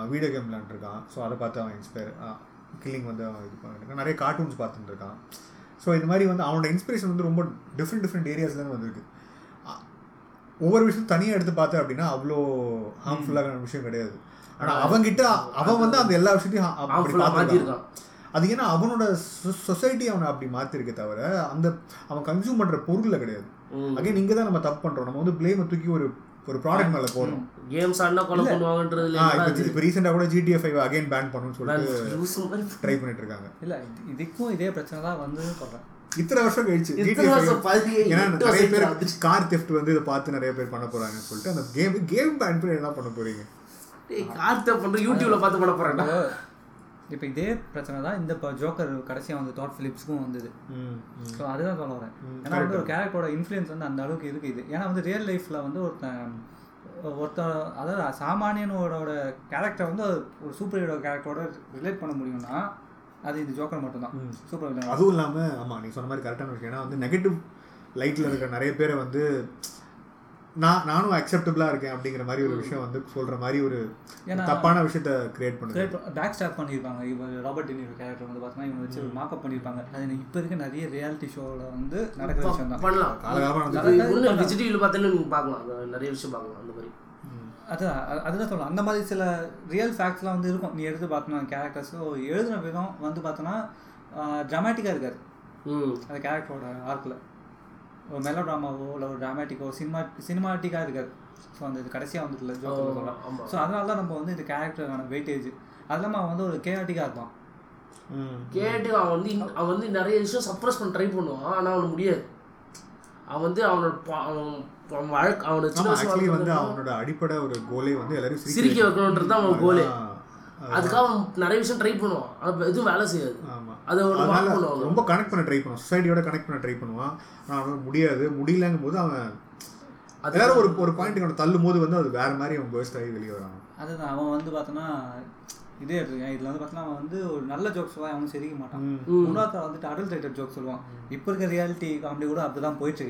வீடியோ கேம் விளாண்டுருக்கான் ஸோ அதை பார்த்து அவன் இன்ஸ்பயர் கில்லிங் வந்து அவன் இது பண்ணிருக்கான். நிறைய கார்ட்டூன்ஸ் பார்த்துட்டு இருக்கான் ஸோ இது மாதிரி வந்து அவனோட இன்ஸ்பிரேஷன் வந்து ரொம்ப டிஃப்ரெண்ட் டிஃப்ரெண்ட் ஏரியாஸ்லேருந்து வந்திருக்கு. அ- ஒவ்வொரு விஷயம் தனியாக எடுத்து பார்த்தேன் அப்படின்னா அவ்வளோ ஹார்ம்ஃபுல்லான விஷயம் கிடையாது. ஆனால் அவன்கிட்ட அவன் வந்து அந்த எல்லா விஷயத்தையும். அது ஏன்னா அவனோட சொசைட்டி அவனை அப்படி மாற்றிருக்கே தவிர அந்த அவன் கன்சியூம் பண்ணுற பொருளில் கிடையாது. அகைன் இங்கே தான் நம்ம தப்பு பண்ணுறோம் நம்ம வந்து பிளேமை தூக்கி ஒரு ஒரு ப்ராடக்ட் மேலே போடுறோம் கேம்ஸ் ஆடினா கொலை என்னடா இப்போ ரீசெண்டாக கூட ஜிடிஎஃப் ஃபைவ் அகைன் பேன் பண்ணணும்னு சொல்லிட்டு ட்ரை பண்ணிட்டு இருக்காங்க. இல்லை இதுக்கும் இதே பிரச்சனை தான் வந்து சொல்கிறேன் இத்தனை வருஷம் கழிச்சு இத்தனை GTA வருஷம், 5 பதினேழு, ஏன்னா நிறைய பேர். கார் தெஃப்ட் வந்து இதை பார்த்து நிறைய பேர் பண்ண போறாங்கன்னு சொல்லிட்டு அந்த கேம் கேம் பேன் பண்ணி என்ன பண்ண போறீங்க? டேய், கார்த்தை பண்ற யூடியூப்ல பார்த்து பண்ண போறேன்டா. இப்போ இதே பிரச்சனை தான் இந்த இப்போ ஜோக்கர் கடைசியாக வந்து டாட் ஃபிலிப்ஸ்க்கும் வந்தது. ஸோ அதுதான் சொல்ல வரேன். ஏன்னா வந்து ஒரு கேரக்டரோட இன்ஃப்ளூயன்ஸ் வந்து அந்த அளவுக்கு இருக்குது ஏன்னா வந்து ரியல் லைஃப்பில் வந்து ஒருத்தன் ஒருத்தன் அதாவது சாமானியனோட கேரக்டர் வந்து ஒரு சூப்பர் ஹீரோ கேரக்டரோட ரிலேட் பண்ண முடியும்னா அது இந்த ஜோக்கர் மட்டும்தான். சூப்பர் அதுவும் இல்லாம ஆமா நீ சொன்ன மாதிரி கரெக்டான விஷயம். ஏன்னா வந்து நெகட்டிவ் லைட்ல இருக்க நிறைய பேரை வந்து நான் நானும் அக்செப்டபிளா இருக்கேன் அப்படிங்கிற மாதிரி ஒரு விஷயம் வந்து சொல்ற மாதிரி ஒரு ஏன்னா- தப்பான விஷயத்த கிரியேட் பண்ணுது. பேக் ஸ்டாப் பண்ணியிருப்பாங்க. இவர் ராபர்ட் டினியோ கேரக்டர் வந்து பார்த்தீங்கன்னா இவங்க வச்சு ஒரு மாக்கப் பண்ணியிருப்பாங்க. அது இப்போ இருக்க நிறைய ரியாலிட்டி ஷோவில் வந்து நடக்கிற விஷயம் தான். பண்ணலாம். டிவியில் பார்த்தாலும் பார்க்கலாம். நிறைய விஷயம் பார்க்கலாம் அந்த மாதிரி. அதுதான் அது- அதுதான் சொல்லலாம் அந்த மாதிரி சில ரியல் ஃபேக்ட்ஸ்லாம் வந்து இருக்கும். நீ எடுத்து பார்த்தோன்னா கேரக்டர்ஸ் எழுதுன விதம் வந்து பார்த்தோன்னா ட்ராமேட்டிக்காக இருக்காது. ம். அந்த கேரக்டரோட ஆர்க்கில் ஒரு மெலோ ட்ராமாவோ இல்லை ஒரு ட்ராமேட்டிக்கோ சினிமா சினிமாட்டிக்காக இருக்காது. ஸோ அந்த இது கடைசியாக வந்துட்டுல ஜோக்கர் சொல்லலாம். ஸோ அதனால தான் நம்ம வந்து இந்த கேரக்டருக்கான வெயிட்டேஜ் அது இல்லாமல் அவன் வந்து ஒரு கேஆட்டிக்காக இருப்பான். ம். கேட்டு அவன் வந்து அவன் வந்து நிறைய விஷயம் சப்ரஸ் பண்ண ட்ரை பண்ணுவான். ஆனால் அவனுக்கு முடியாது. அவன் வந்து அவனோட அவன் அவன் வழக்கு அவனோட வந்து அவனோட அடிப்படை ஒரு கோலே வந்து எல்லாரும் சிரிக்க வைக்கணுன்றது தான் அவன் கோலே அதுக்காக அவன் நிறைய விஷயம் ட்ரை பண்ணுவான். அது எதுவும் வேலை செய்யாது. ஆமா. அதை பண்ணுவாங்க. ரொம்ப கனெக்ட் பண்ண ட்ரை பண்ணுவான். சொசைட்டியோட கனெக்ட் பண்ண ட்ரை பண்ணுவான். ஆனால் அவனுக்கு முடியாது. முடியலங்கும் போது அவன் எல்லாரும் ஒரு ஒரு பாயிண்ட் அவனை தள்ளும் போது வந்து அது வேற மாதிரி அவன் பேர்ஸ்ட் ஆகி வெளியே வரான். அதுதான். அவன் வந்து பார்த்தோன்னா இதே எடுத்துக்கேன் இதில் வந்து பார்த்தோன்னா அவன் வந்து ஒரு நல்ல ஜோக் சொல்லுவான் அவன் சிரிக்க மாட்டான். இன்னொருத்தர் வந்துட்டு அடல்ட் ரைட்டர் ஜோக் சொல்லுவான் இப்போ இருக்க ரியாலிட்டி காமெடி கூட அப்படி தான் போயிட்டு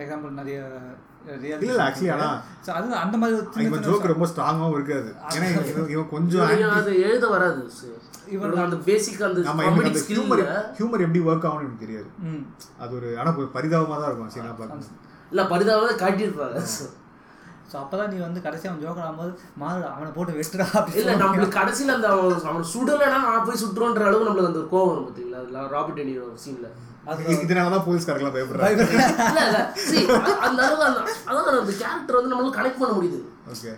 எக்ஸாம்பிள் நிறைய இல்ல, ஆனா- அந்த மாதிரி ஒரு சின்ன இவன் ஜோக் ரொம்ப ஸ்ட்ராங்காகவும் இருக்காது. ஏன்னா இவன் இவன் கொஞ்சம் அது எழுத வராது இவனுக்கு அந்த பேசிக் அந்த காமெடி ஹியூமர் ஹியூமர் எப்படி ஒர்க் ஆகும்னு எனக்கு தெரியாது. ம். அது ஒரு ஆனா ஒரு பரிதாபமா தான் இருக்கும் சீனா பார்க்க இல்ல பரிதாபத்தை காட்டியிருப்பாங்க ஸோ அப்போ தான் நீ வந்து கடைசியாக அவன் ஜோக்கர் ஆகும்போது மாறு அவனை போட்டு வெட்டுறா இல்ல நம்மளுக்கு கடைசியில அந்த அவன் அவன் சுடலைன்னா நான் போய் சுட்டுருன்ற அளவுக்கு நம்மளுக்கு அந்த ஒரு கோவம் வரும் பார்த்தீங்களா ராபர்ட் டெனிரோ சீன்ல இதனாலதான் போலீஸ்காரங்களாம் பயப்படுறாங்க. அதான் அந்த கேரக்டர் வந்து நம்மளால கனெக்ட் பண்ண முடியுது. ஓகே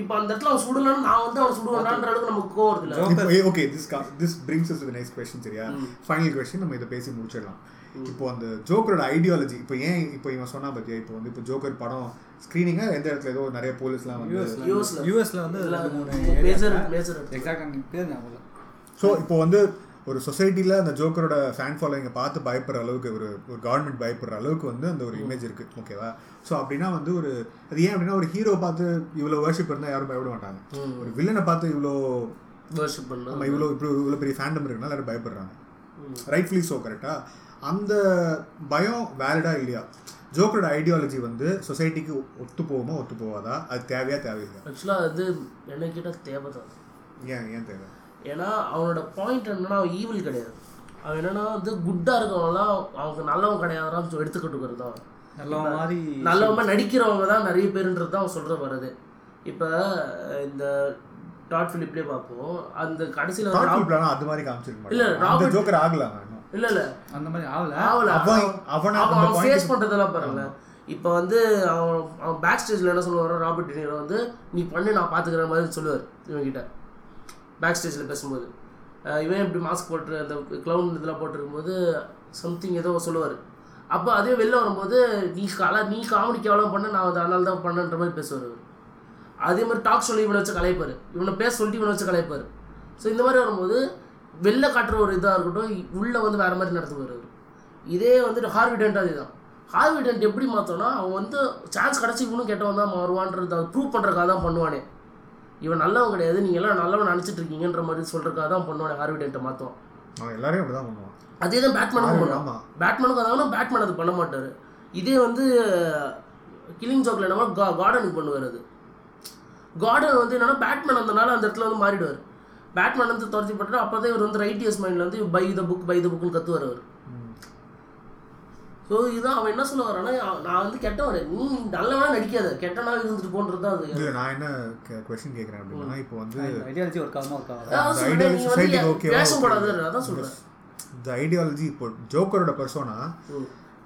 இப்போ அந்த இடத்துல அவன் சுடலன்னு நான் வந்து அவன் சுடுவான்ன்ற அளவுக்கு நமக்கு கோவம் இல்ல? Okay this this brings us to the next question சரியா? ஃபைனல் கொஸ்டின் நம்ம இதை பேசி முடிச்சிடலாம். இப்போ அந்த ஜோக்கரோட ஐடியாலஜி இப்போ ஏன் இப்போ இவன் சொன்னா பத்தியா? இப்போ வந்து இப்போ ஜோக்கர் படம் ஸ்க்ரீனிங்கா எந்த இடத்துல ஏதோ நிறைய போலீஸ்லாம் வந்து யூஎஸ்ல யூஎஸ்ல வந்து எக்ஸாக்ட் பேர் ஞாபகம் ஸோ இப்போ வந்து ஒரு சொசைட்டியில் அந்த ஜோக்கரோட ஃபேன் ஃபாலோவிங்கை பார்த்து பயப்படுற அளவுக்கு ஒரு ஒரு கவர்மெண்ட் பயப்படுற அளவுக்கு வந்து அந்த ஒரு இமேஜ் இருக்குது ஓகேவா ஸோ அப்படின்னா வந்து ஒரு அது ஏன் அப்படின்னா ஒரு ஹீரோ பார்த்து இவ்வளோ வர்ஷிப் இருந்தால் யாரும் பயப்பட மாட்டாங்க. ஒரு வில்லனை பார்த்து இவ்வளோ வர்ஷிப் பண்ண நம்ம இவ்வளோ இப்படி இவ்வளோ பெரிய ஃபேண்டம் இருக்குன்னா எல்லாரும் பயப்படுறாங்க. ரைட்ஃபுல்லி ஸோ கரெக்டாக அந்த பயம் வேலிடா இல்லையா? ஜோக்கரோட ஐடியாலஜி வந்து சொசைட்டிக்கு ஒத்து போகுமா ஒத்து போகாதா? அது தேவையா தேவையில்லை ஆக்சுவலாக அது என்ன கேட்டால் தேவை தான் ஏன் ஏன் தேவை? ஏன்னா அவனோட பாயிண்ட் என்னன்னா அவன் ஈவில் கிடையாது. அவன் என்னன்னா வந்து குட்டாக இருக்கவங்களாம் அவங்க நல்லவன் கிடையாதுன்னு எடுத்துக்கிட்டு தான் நல்ல மாதிரி நல்லவங்க நடிக்கிறவங்க தான் நிறைய பேருன்றது தான் அவன் சொல்கிற வருது. இப்போ இந்த டாட் ஃபிலிப்லேயே பார்ப்போம். அந்த கடைசியில் அது மாதிரி காமிச்சிருக்க இல்ல, ராபர்ட்- ஜோக்கர் ஆகல இன்னும். இல்லை இல்லை. அந்த மாதிரி ஆகல. ஆவல அவன் அவனை அவன் ஃபேஸ் பண்ணுறதெல்லாம் பாருங்களேன். இப்போ வந்து அவன் அவன் பேக் ஸ்டேஜில் என்ன சொல்லுவார் ராபர்ட் டினிரோ வந்து நீ பண்ணு நான் பார்த்துக்கிற மாதிரி சொல்லுவார் இவன்கிட்ட. பேக் ஸ்டேஜில் பேசும்போது. இவன் இப்படி மாஸ்க் போட்டு அந்த க்ளவுன் இதெல்லாம் போட்டிருக்கும்போது சம்திங் ஏதோ சொல்லுவார். அப்போ அதே வெளில வரும்போது நீ கலா நீ காமெடி கேவலம் பண்ண நான் அதை அதனால தான் பண்ணன்ற மாதிரி பேசுவார் அவர் அதே மாதிரி டாக் சொல்லி இவனை வச்சு கலைப்பார் இவனை பேச சொல்லிட்டு இவனை வச்சு கலைப்பார் ஸோ இந்த மாதிரி வரும்போது வெளில காட்டுற ஒரு இதாக இருக்கட்டும் உள்ளே வந்து வேறு மாதிரி நடத்துவார் அவர் இதே வந்துட்டு ஹார்விடென்ட் அதுதான். ஹார்விடென்ட் எப்படி மாற்றோன்னா அவன் வந்து சான்ஸ் கிடச்சி இவனும் கெட்டவன் தான் மாறுவான்றது அதை ப்ரூவ் பண்ணுறதுக்காக தான் பண்ணுவானே. இவன் நல்லவன் கிடையாது நீங்கள் எல்லாம் நல்லவன் நினச்சிட்டு இருக்கீங்கன்ற மாதிரி சொல்கிறதுக்காக தான் பண்ணுவானே ஹார்விடென்ட்டை மாற்றுவான் அவன் எல்லாரையும் அப்படி தான் பண்ணுவான். அதே தான் பேட்மேனுக்கும் பண்ணுவான். பேட்மேனுக்கு அதாவது பேட்மேன் அது பண்ண மாட்டார். இதே வந்து கில்லிங் ஜோக்கில் என்னன்னா கா கார்டனுக்கு பண்ணுவார் அது. கார்டன் வந்து என்னன்னா பேட்மேன் அந்தனால அந்த இடத்துல வந்து மாறிடுவார். பேட்மேன் வந்து துரத்தி போட்டு அப்போ தான் இவர் வந்து ரைட்டியஸ் மைண்டில் வந்து by the book by the புக்னு கத்துவார் அவர். ஸோ இதுதான் அவன் என்ன சொல்ல வரான்னா நான் வந்து கெட்டவன் நீ நல்லவனா நடிக்காத. கெட்டவனா இருந்துட்டு போன்றது தான் அது. இல்லை நான் என்ன கொஸ்டின் கேட்குறேன் அப்படின்னா இப்போ வந்து ஐடியாலஜி ஒர்க் ஆகுமா ஒர்க் ஆகாது அதான் சொல்றேன், சொல்கிறேன் இந்த ஐடியாலஜி இப்போ ஜோக்கரோட பர்சோனா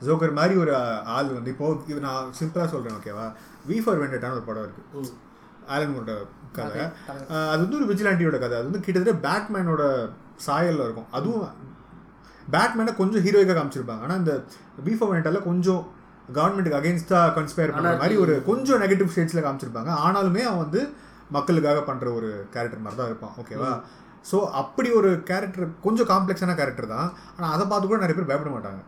ஜோக்கர் மாதிரி ஒரு ஆள் வந்து இப்போ இது நான் சிம்பிளாக சொல்கிறேன் ஓகேவா வி? ஃபார் வெண்டட்டான ஒரு படம் இருக்குது ஆலன் மூரோட கதை. அது வந்து ஒரு விஜிலாண்டியோட கதை. அது வந்து கிட்டத்தட்ட பேட்மேனோட சாயலில் இருக்கும். அதுவும் பேட்மேனை கொஞ்சம் ஹீரோயிக்காக காமிச்சிருப்பாங்க. ஆனால் இந்த வி ஃபார் வெண்டட்டால கொஞ்சம் கவர்மெண்ட்டுக்கு அகேன்ஸ்டாக கன்ஸ்பயர் பண்ணுற மாதிரி ஒரு கொஞ்சம் நெகட்டிவ் ஷேட்ஸில் காமிச்சிருப்பாங்க. ஆனாலுமே அவன் வந்து மக்களுக்காக பண்ணுற ஒரு கேரக்டர் மாதிரி தான் இருப்பான். ஓகேவா ஸோ அப்படி ஒரு கேரக்டர் கொஞ்சம் காம்ப்ளெக்ஸான கேரக்டர் தான். ஆனால் அதை பார்த்து கூட நிறைய பேர் பயப்பட மாட்டாங்க.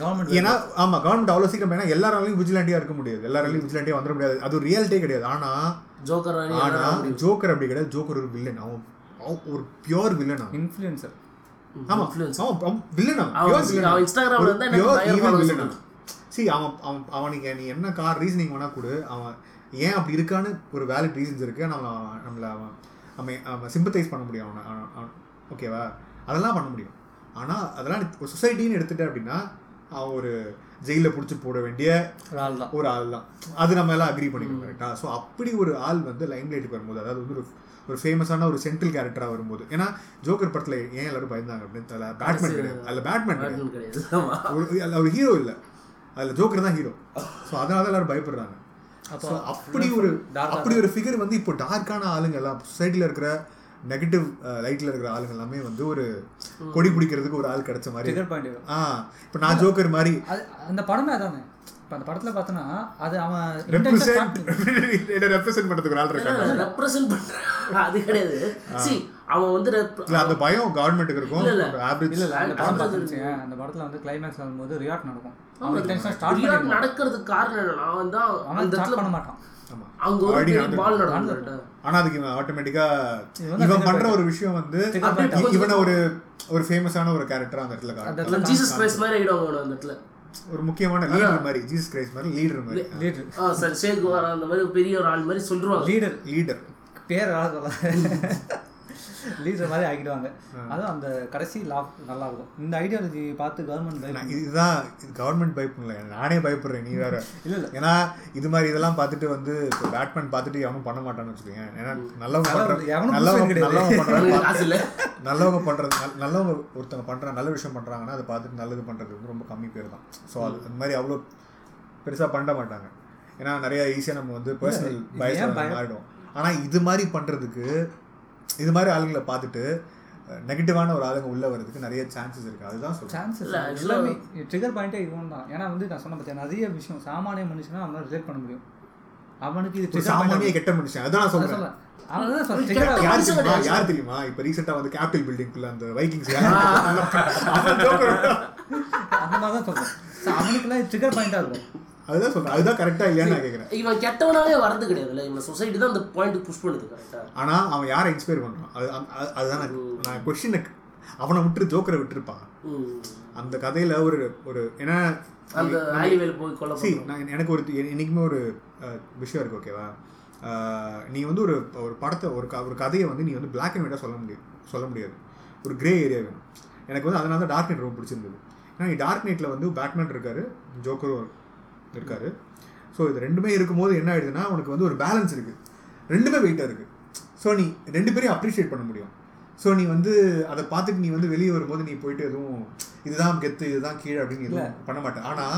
கவர்மெண்ட் ஏன்னா ஆமாம் கவர்மெண்ட் அவ்வளோ சீக்கிரம் ஏன்னா எல்லாராலையும் விஜிலாண்டியாக இருக்க முடியாது. எல்லாராலையும் விஜிலாண்டியாக வந்துட முடியாது. அது ரியாலிட்டியே கிடையாது. ஆனால் ஜோக்கர் ஆனால் ஜோக்கர் அப்படி கிடையாது. ஜோக்கர் ஒரு வில்லன் அவன் ஒரு பியோர் வில்லன் இன்ஃப்ளூயன்சர் ஆமா அவன். வில்லன் அவன் அவன். பியோர் வில்லன் அவன் இன்ஸ்டாகிராம்ல இருந்தா எனக்கு பயங்கரமா வில்லன் சி அவன். அவன் அவனுக்கு நீ என்ன கார் ரீசனிங் வேணா கொடு. அவன் ஏன் அப்படி இருக்கான்னு ஒரு வேலிட் ரீசன்ஸ் இருக்கு. நம்ம நம்மள அவன் அவன் அவன் சிம்பத்தைஸ் பண்ண முடியும் அவனை. ஓகேவா அதெல்லாம் பண்ண முடியும். ஆனால் அதெல்லாம் ஒரு சொசைட்டின்னு எடுத்துட்ட அப்படின்னா அவன் ஒரு ஜெயிலில் பிடிச்சி போட வேண்டிய ஒரு ஆள் தான். ஒரு ஆள் தான். அது நம்ம எல்லாம் அக்ரி பண்ணிக்கணும் கரெக்டாக ஸோ அப்படி ஒரு ஆள் வந்து லைம் லைட்டுக்கு வரும்போது அதாவது வந்து ஒரு ஒரு ஃபேமஸான ஒரு சென்ட்ரல் கேரக்டராக வரும்போது. ஏன்னா ஜோக்கர் படத்தில் ஏன் எல்லாரும் பயந்தாங்க அப்படின்னு? தெரியல பேட்மேன் கிடையாது. அதில் பேட்மேன் கிடையாது. அதில் ஒரு ஹீரோ இல்லை. அதில் ஜோக்கர் தான் ஹீரோ ஸோ அதனால தான் எல்லாரும் பயப்படுறாங்க. ஸோ அப்படி ஒரு அப்படி ஒரு ஃபிகர் வந்து இப்போ டார்க்கான ஆளுங்க எல்லாம் சொசைட்டியில் இருக்கிற நெகட்டிவ் லைட்டில் இருக்கிற ஆளுங்க எல்லாமே வந்து ஒரு கொடி பிடிக்கிறதுக்கு ஒரு ஆள் கிடைச்ச மாதிரி ஆ இப்போ நான் ஜோக்கர் மாதிரி. அந்த படமே அதானே? இப்போ அந்த படத்தில் பார்த்தோன்னா அது அவன் ரெப்ரசென்ட் பண்ணுறதுக்கு ஒரு ஆள் இருக்காங்க. ரெப்ரசன்ட் பண்றான் அது கிடையாது. சி அவன் வந்து அந்த பயம் கவர்மெண்ட்டுக்கு இருக்கும். இல்ல, இல்ல. அந்த படம் அந்த படத்துல வந்து கிளைமேக்ஸ் வரும்போது ரியாக்ட் நடக்கும். அவன் ஸ்டார்ட் பண்ணி நடக்கிறதுக்கு காரணம் என்னன்னா அவன் தான் அவன் அந்த ஸ்டார்ட் இடத்துல பண்ண மாட்டான். அங்க ஒரு பால் நடக்கும்? ஆனா அதுக்கு இவன் ஆட்டோமேட்டிக்கா இவன் பண்ற. ஒரு விஷயம் வந்து இவனை ஒரு ஒரு ஃபேமஸான ஒரு கேரக்டர் அந்த இடத்துல ஜீசஸ் கிரைஸ்ட் மாதிரி ஆயிடுவாங்க அந்த இடத்துல. ஒரு முக்கியமான லீடர் மாதிரி ஜீசஸ் கிரைஸ்ட் மாதிரி லீடர் மாதிரி. லீடர் ஆ சரி ஷேக் அந்த மாதிரி ஒரு பெரிய ஒரு ஆள் மாதிரி சொல்லிருவாங்க லீடர் லீடர் பேர் லீடர் மாதிரி ஆக்கிடுவாங்க. அதுவும் அந்த கடைசி லாப் நல்லா இருக்கும் இந்த ஐடியாலஜி பார்த்து கவர்மெண்ட் இதுதான் இது கவர்மெண்ட் பயப்புல நானே பயப்படுறேன் நீ வேற. இல்ல இல்ல. ஏன்னா இது மாதிரி இதெல்லாம் பார்த்துட்டு வந்து இப்போ பேட்மேன் பார்த்துட்டு எவனும் பண்ண மாட்டான்னு வச்சுக்கோங்க ஏன்னா நல்லவங்க நல்லவங்க- நல்லவங்க கிடையாது. நல்லவங்க பண்ணுறது நல் நல்லவங்க ஒருத்தவங்க பண்ணுறாங்க நல்ல விஷயம் பண்ணுறாங்கன்னா அதை பார்த்துட்டு நல்லது பண்ணுறது வந்து ரொம்ப கம்மி பேர் தான். ஸோ அது அந்த மாதிரி அவ்வளோ பெருசாக பண்ண மாட்டாங்க. ஏன்னா நிறைய ஈஸியாக நம்ம வந்து பர்சனல் பயஸ்? மாறிடும். ஆனால் இது மாதிரி பண்ணுறதுக்கு இது மாதிரி ஆளுங்களை பார்த்துட்டு நெகட்டிவான ஒரு ஆளுங்க உள்ளே வர்றதுக்கு நிறைய சான்சஸ் இருக்குது அதுதான் சான்சஸ் இல்ல, எல்லாமே ட்ரிகர் பாயிண்டே இதுவும் தான். ஏன்னா வந்து நான் சொன்ன பார்த்தேன் நிறைய விஷயம் சாமானிய மனுஷனா அவனால ரிலேட் பண்ண முடியும். அவனுக்கு இது ஒரு trigger point சாமானிய கெட்ட மனுஷன் அதான் நான் யார் தெரியுமா இப்போ ரீசெண்டாக வந்து கேபிட்டல் பில்டிங்க்குள்ள அந்த வைக்கிங்ஸ் அந்த மாதிரி தான் சொல்றேன். அவனுக்குலாம் ட்ரிகர் பாயிண்டாக இருக்கும். அதுதான் சொல்கிறேன் அதுதான் கரெக்டாக இல்லையான்னு நான் கேட்குறேன் இவன் கெட்டவனாவே வரது கிடையாதுல்ல. இவன் சொசைட்டி தான் அந்த பாயிண்ட் புஷ் பண்ணுது கரெக்டா ஆனால் அவன் யாரை இன்ஸ்பயர் பண்ணுறான் அது அது- அதுதான். நான் நான் கொஷினை அவனை விட்டு ஜோக்கரை விட்டுருப்பான் அந்த கதையில் ஒரு ஒரு ஏன்னா அந்த நான் எனக்கு ஒரு என்றைக்குமே ஒரு விஷயம் இருக்குது ஓகேவா நீ வந்து ஒரு ஒரு படத்தை ஒரு ஒரு கதையை வந்து நீ வந்து பிளாக் அண்ட் ஒயிட்டாக சொல்ல முடியும் சொல்ல முடியாது. ஒரு கிரே ஏரியா வேணும். எனக்கு வந்து அதனால தான் டார்க் நைட் ரொம்ப பிடிச்சிருந்தது. ஏன்னா டார்க் நைட்டில் வந்து பேட்மேன் இருக்காரு ஜோக்கரும் இருக்காரு. ஸோ இது ரெண்டுமே இருக்கும்போது என்ன ஆயிடுதுன்னா உனக்கு வந்து ஒரு பேலன்ஸ் இருக்குது ரெண்டுமே வெயிட்டாக இருக்குது ஸோ நீ ரெண்டு பேரையும் அப்ரிஷியேட் பண்ண முடியும். ஸோ நீ வந்து அதை பார்த்துட்டு நீ வந்து வெளியே வரும்போது நீ போயிட்டு எதுவும் இதுதான் கெத்து இதுதான் கீழே அப்படின்னு எதுவும் பண்ண மாட்டேன் ஆனால்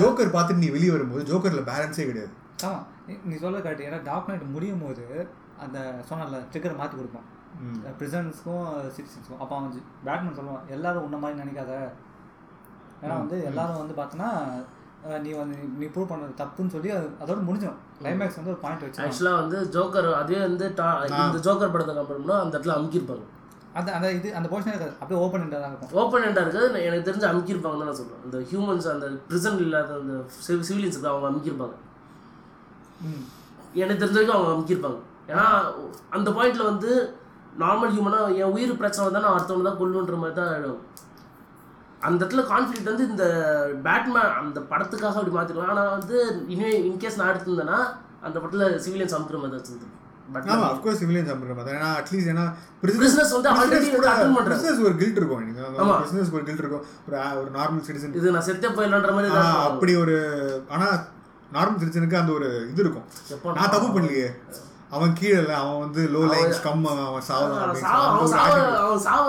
ஜோக்கர் பார்த்துட்டு நீ வெளியே வரும்போது ஜோக்கரில் பேலன்ஸே கிடையாது. ஆமா. நீ- சொல்ல கரெக்ட் ஏன்னா டார்க் நைட் முடியும் போது அந்த சொன்னல ட்ரிகரை மாற்றி கொடுப்பான். ப்ரிசன்ஸ்க்கும் சிட்டிசன்ஸ்க்கும் அப்போ அவன் பேட்மேன் சொல்லுவான் எல்லாரும் உன்ன மாதிரி நினைக்காத. ஏன்னா வந்து எல்லாரும் வந்து பார்த்தோன்னா நீ வந்து நீ ப்ரூவ் பண்ணது தப்புன்னு சொல்லி அது அதோட முடிஞ்சிடும் கிளைமேக்ஸ் வந்து ஒரு பாயிண்ட் வச்சு ஆக்சுவலாக வந்து ஜோக்கர் அதே வந்து டா- இந்த ஜோக்கர் படத்தை கம்பேர் பண்ணால் அந்த இடத்துல அமுக்கியிருப்பாங்க. அந்த அந்த இது அந்த போர்ஷன் இருக்காது. அப்படியே ஓப்பன் தான் இருக்கும். ஓப்பன் எண்டாக இருக்குது எனக்கு தெரிஞ்சு அமுக்கியிருப்பாங்க தான் நான் சொல்கிறேன் அந்த ஹியூமன்ஸ் அந்த பிரிசன் இல்லாத அந்த சிவிலியன்ஸ் அவங்க அமுக்கியிருப்பாங்க. ம். எனக்கு தெரிஞ்ச வரைக்கும் அவங்க அமுக்கியிருப்பாங்க. ஏன்னா அந்த பாயிண்ட்ல வந்து நார்மல் ஹியூமனாக என் உயிர் பிரச்சனை வந்தால் நான் அடுத்தவங்க தான் கொல்லுன்ற மாதிரி தான் ஆயிடும். அந்த இடத்துல கான்ஃப்ளிக்ட் வந்து இந்த பேட்மேன் அந்த படத்துக்காக அப்படி மாற்றிடுவாங்க ஆனால் வந்து இனிமே இன்கேஸ் நான் எடுத்திருந்தேன்னா அந்த படத்தில் சிவிலியன்ஸ் அமுக்கிற மாதிரி தான் வச்சிருந்தேன் ஆமா அஃப்கோர்ஸ் சிவிலியன்ஸ் அப்புறம் பார்த்தா ஏன்னா அட்லீஸ்ட் ஏன்னா பிரிஸ்னஸ் வந்து ஆல்ரெடி அட்டன் ஒரு கில்ட் இருக்கும் நீங்க ஆமா. பிசினஸ் ஒரு கில்ட் இருக்கும். ஒரு ஒரு நார்மல் சிட்டிசன் இது நான் செத்தே போயிடலான்ற மாதிரி அப்படி ஒரு ஆனா நார்மல் சிட்டிசனுக்கு அந்த ஒரு இது இருக்கும். நான் தப்பு பண்ணலையே. அவன் கீழே இல்ல அவன் வந்து லோ லைன்ஸ் கம் அவன் சாவலாம் அவன் சாவ.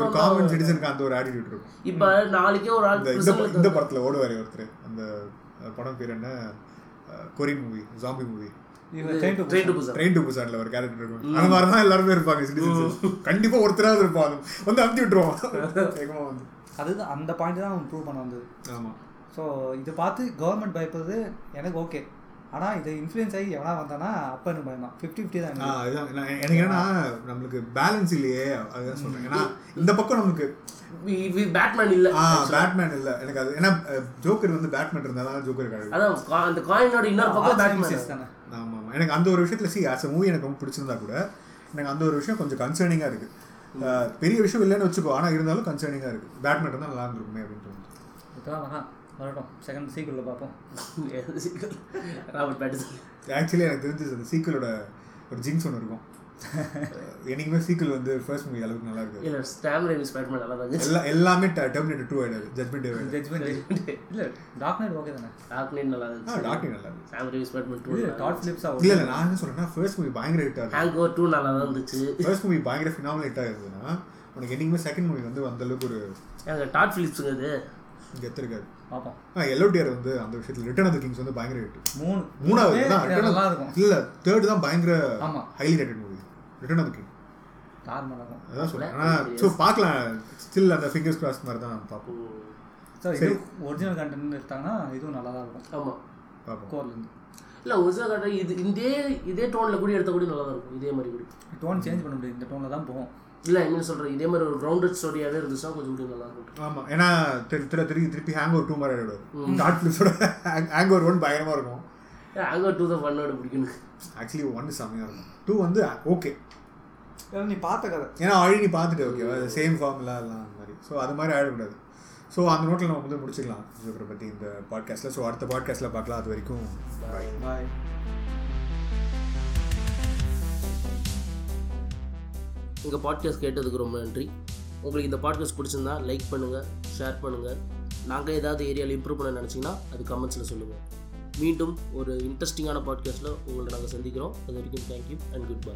ஒரு காமன் சிட்டிசனுக்கு அந்த ஒரு ஆட்டிடியூட் இருக்கும். இப்போ நாளைக்கே ஒரு ஆள் இந்த படத்துல ஓடுவாரு ஒருத்தர். அந்த படம் பேர் என்ன? Korean movie zombie movie train to புசான்ல ஒரு கேரக்டர் இருக்கும். அந்த மாதிரி தான் எல்லாருமே இருப்பாங்க சிட்டிசன்ஸ் கண்டிப்பா ஒருத்தராவது இருப்பாங்க. வந்து அமுத்தி விட்டுருவான். அதுதான் அந்த பாயிண்ட் தான் அவன் ப்ரூவ் பண்ண வந்தது. ஆமா. ஸோ இதை பார்த்து கவர்மெண்ட் பயப்படுறது எனக்கு ஓகே ஆனால் இதை இன்ஃப்ளூயன்ஸ் ஆகி எவனா வந்தானா அப்போ எனக்கு பயந்தான் ஃபிஃப்டி ஃபிஃப்டி தான் ஆ, எனக்கு. என்னன்னா நம்மளுக்கு பேலன்ஸ் இல்லையே அதுதான் சொல்றேன். ஏன்னா இந்த பக்கம் நமக்கு பேட்மேன் இல்ல. ஆ பேட்மேன் இல்ல. எனக்கு அது ஏன்னா ஜோக்கர் வந்து பேட்மேன் இருந்தா தான் ஜோக்கர் கிடையாது அதான் கா- அந்த காயினோட இன்னொரு பக்கம் Arts பேட்மேன் nemesis தானே. ஆமா ஆமா எனக்கு அந்த ஒரு விஷயத்துல சி ஆஸ் மூவி எனக்கு ரொம்ப பிடிச்சிருந்தா கூட எனக்கு அந்த ஒரு விஷயம் கொஞ்சம் கன்சர்னிங்கா இருக்கு. பெரிய விஷயம் இல்லைன்னு வச்சுக்கோ ஆனா இருந்தாலும் கன்சர்னிங்கா இருக்கு. பேட்மேன் இருந்தா நல்லா இருந்திருக்குமே அப்படின்னு தோணுது. வரட்டும். செகண்ட் சீக்கிரில் பார்ப்போம். ராபர்ட் பேட்டிசன் ஆக்சுவலி எனக்கு தெரிஞ்சு அந்த சீக்கிளோட ஒரு ஜிங்ஸ் ஒன்று இருக்கும். அஹ், என்னைக்குமே சீக்கிள் வந்து ஃபர்ஸ்ட் மூவி அளவுக்கு நல்லா இருக்கு இல்ல ஸ்டாம் ரேவிஸ் பேட்மேன் நல்லா தான் எல்லா எல்லாமே டெர்மினேட்டர் டூ ஆயிடாது. ஜட்மெண்ட் ஆயிடாது. ஜட்மெண்ட் இல்லை டார்க் நைட் ஓகே தானே? டார்க் நைட் நல்லா ஆ இருந்துச்சு டாக்டர் நல்லா இருக்கு ஸ்டாம் ரேவிஸ் பேட்மேன் டூ இது டாட் ஃபிலிப்ஸாக இல்ல இல்ல நான் என்ன சொல்றேன்னா ஃபர்ஸ்ட் மூவி பயங்கர ஹிட் ஆகுது. ஹேங் ஓவர் டூ நல்லா தான் இருந்துச்சு. ஃபர்ஸ்ட் மூவி பயங்கர ஃபினாமல் ஹிட் ஆகுதுன்னா உனக்கு என்னைக்குமே செகண்ட் மூவி வந்து அந்த அளவுக்கு ஒரு டாட் ஃபிலிப்ஸுங்க இது கெத்து இருக்காது பார்ப்போம் ஆ எல்லோ டியர் வந்து அந்த விஷயத்துல ரிட்டர்ன் ஆஃப் கிங்ஸ் வந்து பயங்கர ஹிட் மூணு. மூணாவது தான் Return of- நல்லா இருக்கும் இல்ல தேர்ட் தான் பயங்கர ஆமா. Highly rated movie return of king அதான் சொல்றேன். ஆனா ஸோ பார்க்கலாம். ஸ்டில் அந்த ஃபிங்கர்ஸ் கிராஸ் மாதிரி தான் பார்ப்போம். ஸோ இது ஒரிஜினல் கண்டென்ட் எடுத்தாங்கன்னா இதுவும் நல்லா தான் இருக்கும். ஆமா. பார்ப்போம். கோர்லேருந்து இல்ல ஒரிஜினல் கட்ட இது இதே இதே டோன்ல கூட எடுத்த கூட நல்லா தான் இருக்கும். இதே மாதிரி கூட. டோன் சேஞ்ச் பண்ண முடியாது. இந்த டோனில் தான் போகும். இல்ல ஐ மீன் சொல்றேன் இதே மாதிரி ஒரு கிரவுண்டட் ஸ்டோரியாவே இருந்துச்சுன்னா கொஞ்சம் கூட நல்லா இருக்கும். ஆமா ஏன்னா திரு திரு திருப்பி திருப்பி ஹேங் ஓவர் டூ மாதிரி ஆயிடுவார் டாட் ஃபிலிப்ஸோட ஹேங் ஓவர் ஒன் பயங்கரமா இருக்கும். ஹேங் ஓவர் டூ தான் பண்ணோட பிடிக்கணும் ஆக்சுவலி ஒன் செம்மையா இருக்கும். டூ வந்து ஓகே நீ பார்த்த கதை. ஏன்னா ஆல்ரெடி நீ பார்த்துட்டு ஓகேவா சேம் ஃபார்முலா எல்லாம் அந்த மாதிரி. ஸோ அது மாதிரி ஆகிடக்கூடாது ஸோ அந்த நோட்டில் நம்ம வந்து முடிச்சுக்கலாம் ஜோக்கரை பற்றி இந்த பாட்காஸ்ட்டில் ஸோ அடுத்த பாட்காஸ்ட்டில் பார்க்கலாம். அது வரைக்கும் பாய் பாய் எங்கள் பாட்காஸ்ட் கேட்டதுக்கு ரொம்ப நன்றி. உங்களுக்கு இந்த பாட்காஸ்ட் பிடிச்சிருந்தா லைக் பண்ணுங்கள் ஷேர் பண்ணுங்கள் நாங்கள் ஏதாவது ஏரியாவில் இம்ப்ரூவ் பண்ண நினச்சிங்கன்னா அது கமெண்ட்ஸில் சொல்லுங்கள் மீண்டும் ஒரு இன்ட்ரெஸ்டிங்கான பாட்காஸ்ட்டில் உங்களை நாங்கள் சந்திக்கிறோம். அது வரைக்கும் தேங்க்யூ அண்ட் குட் பை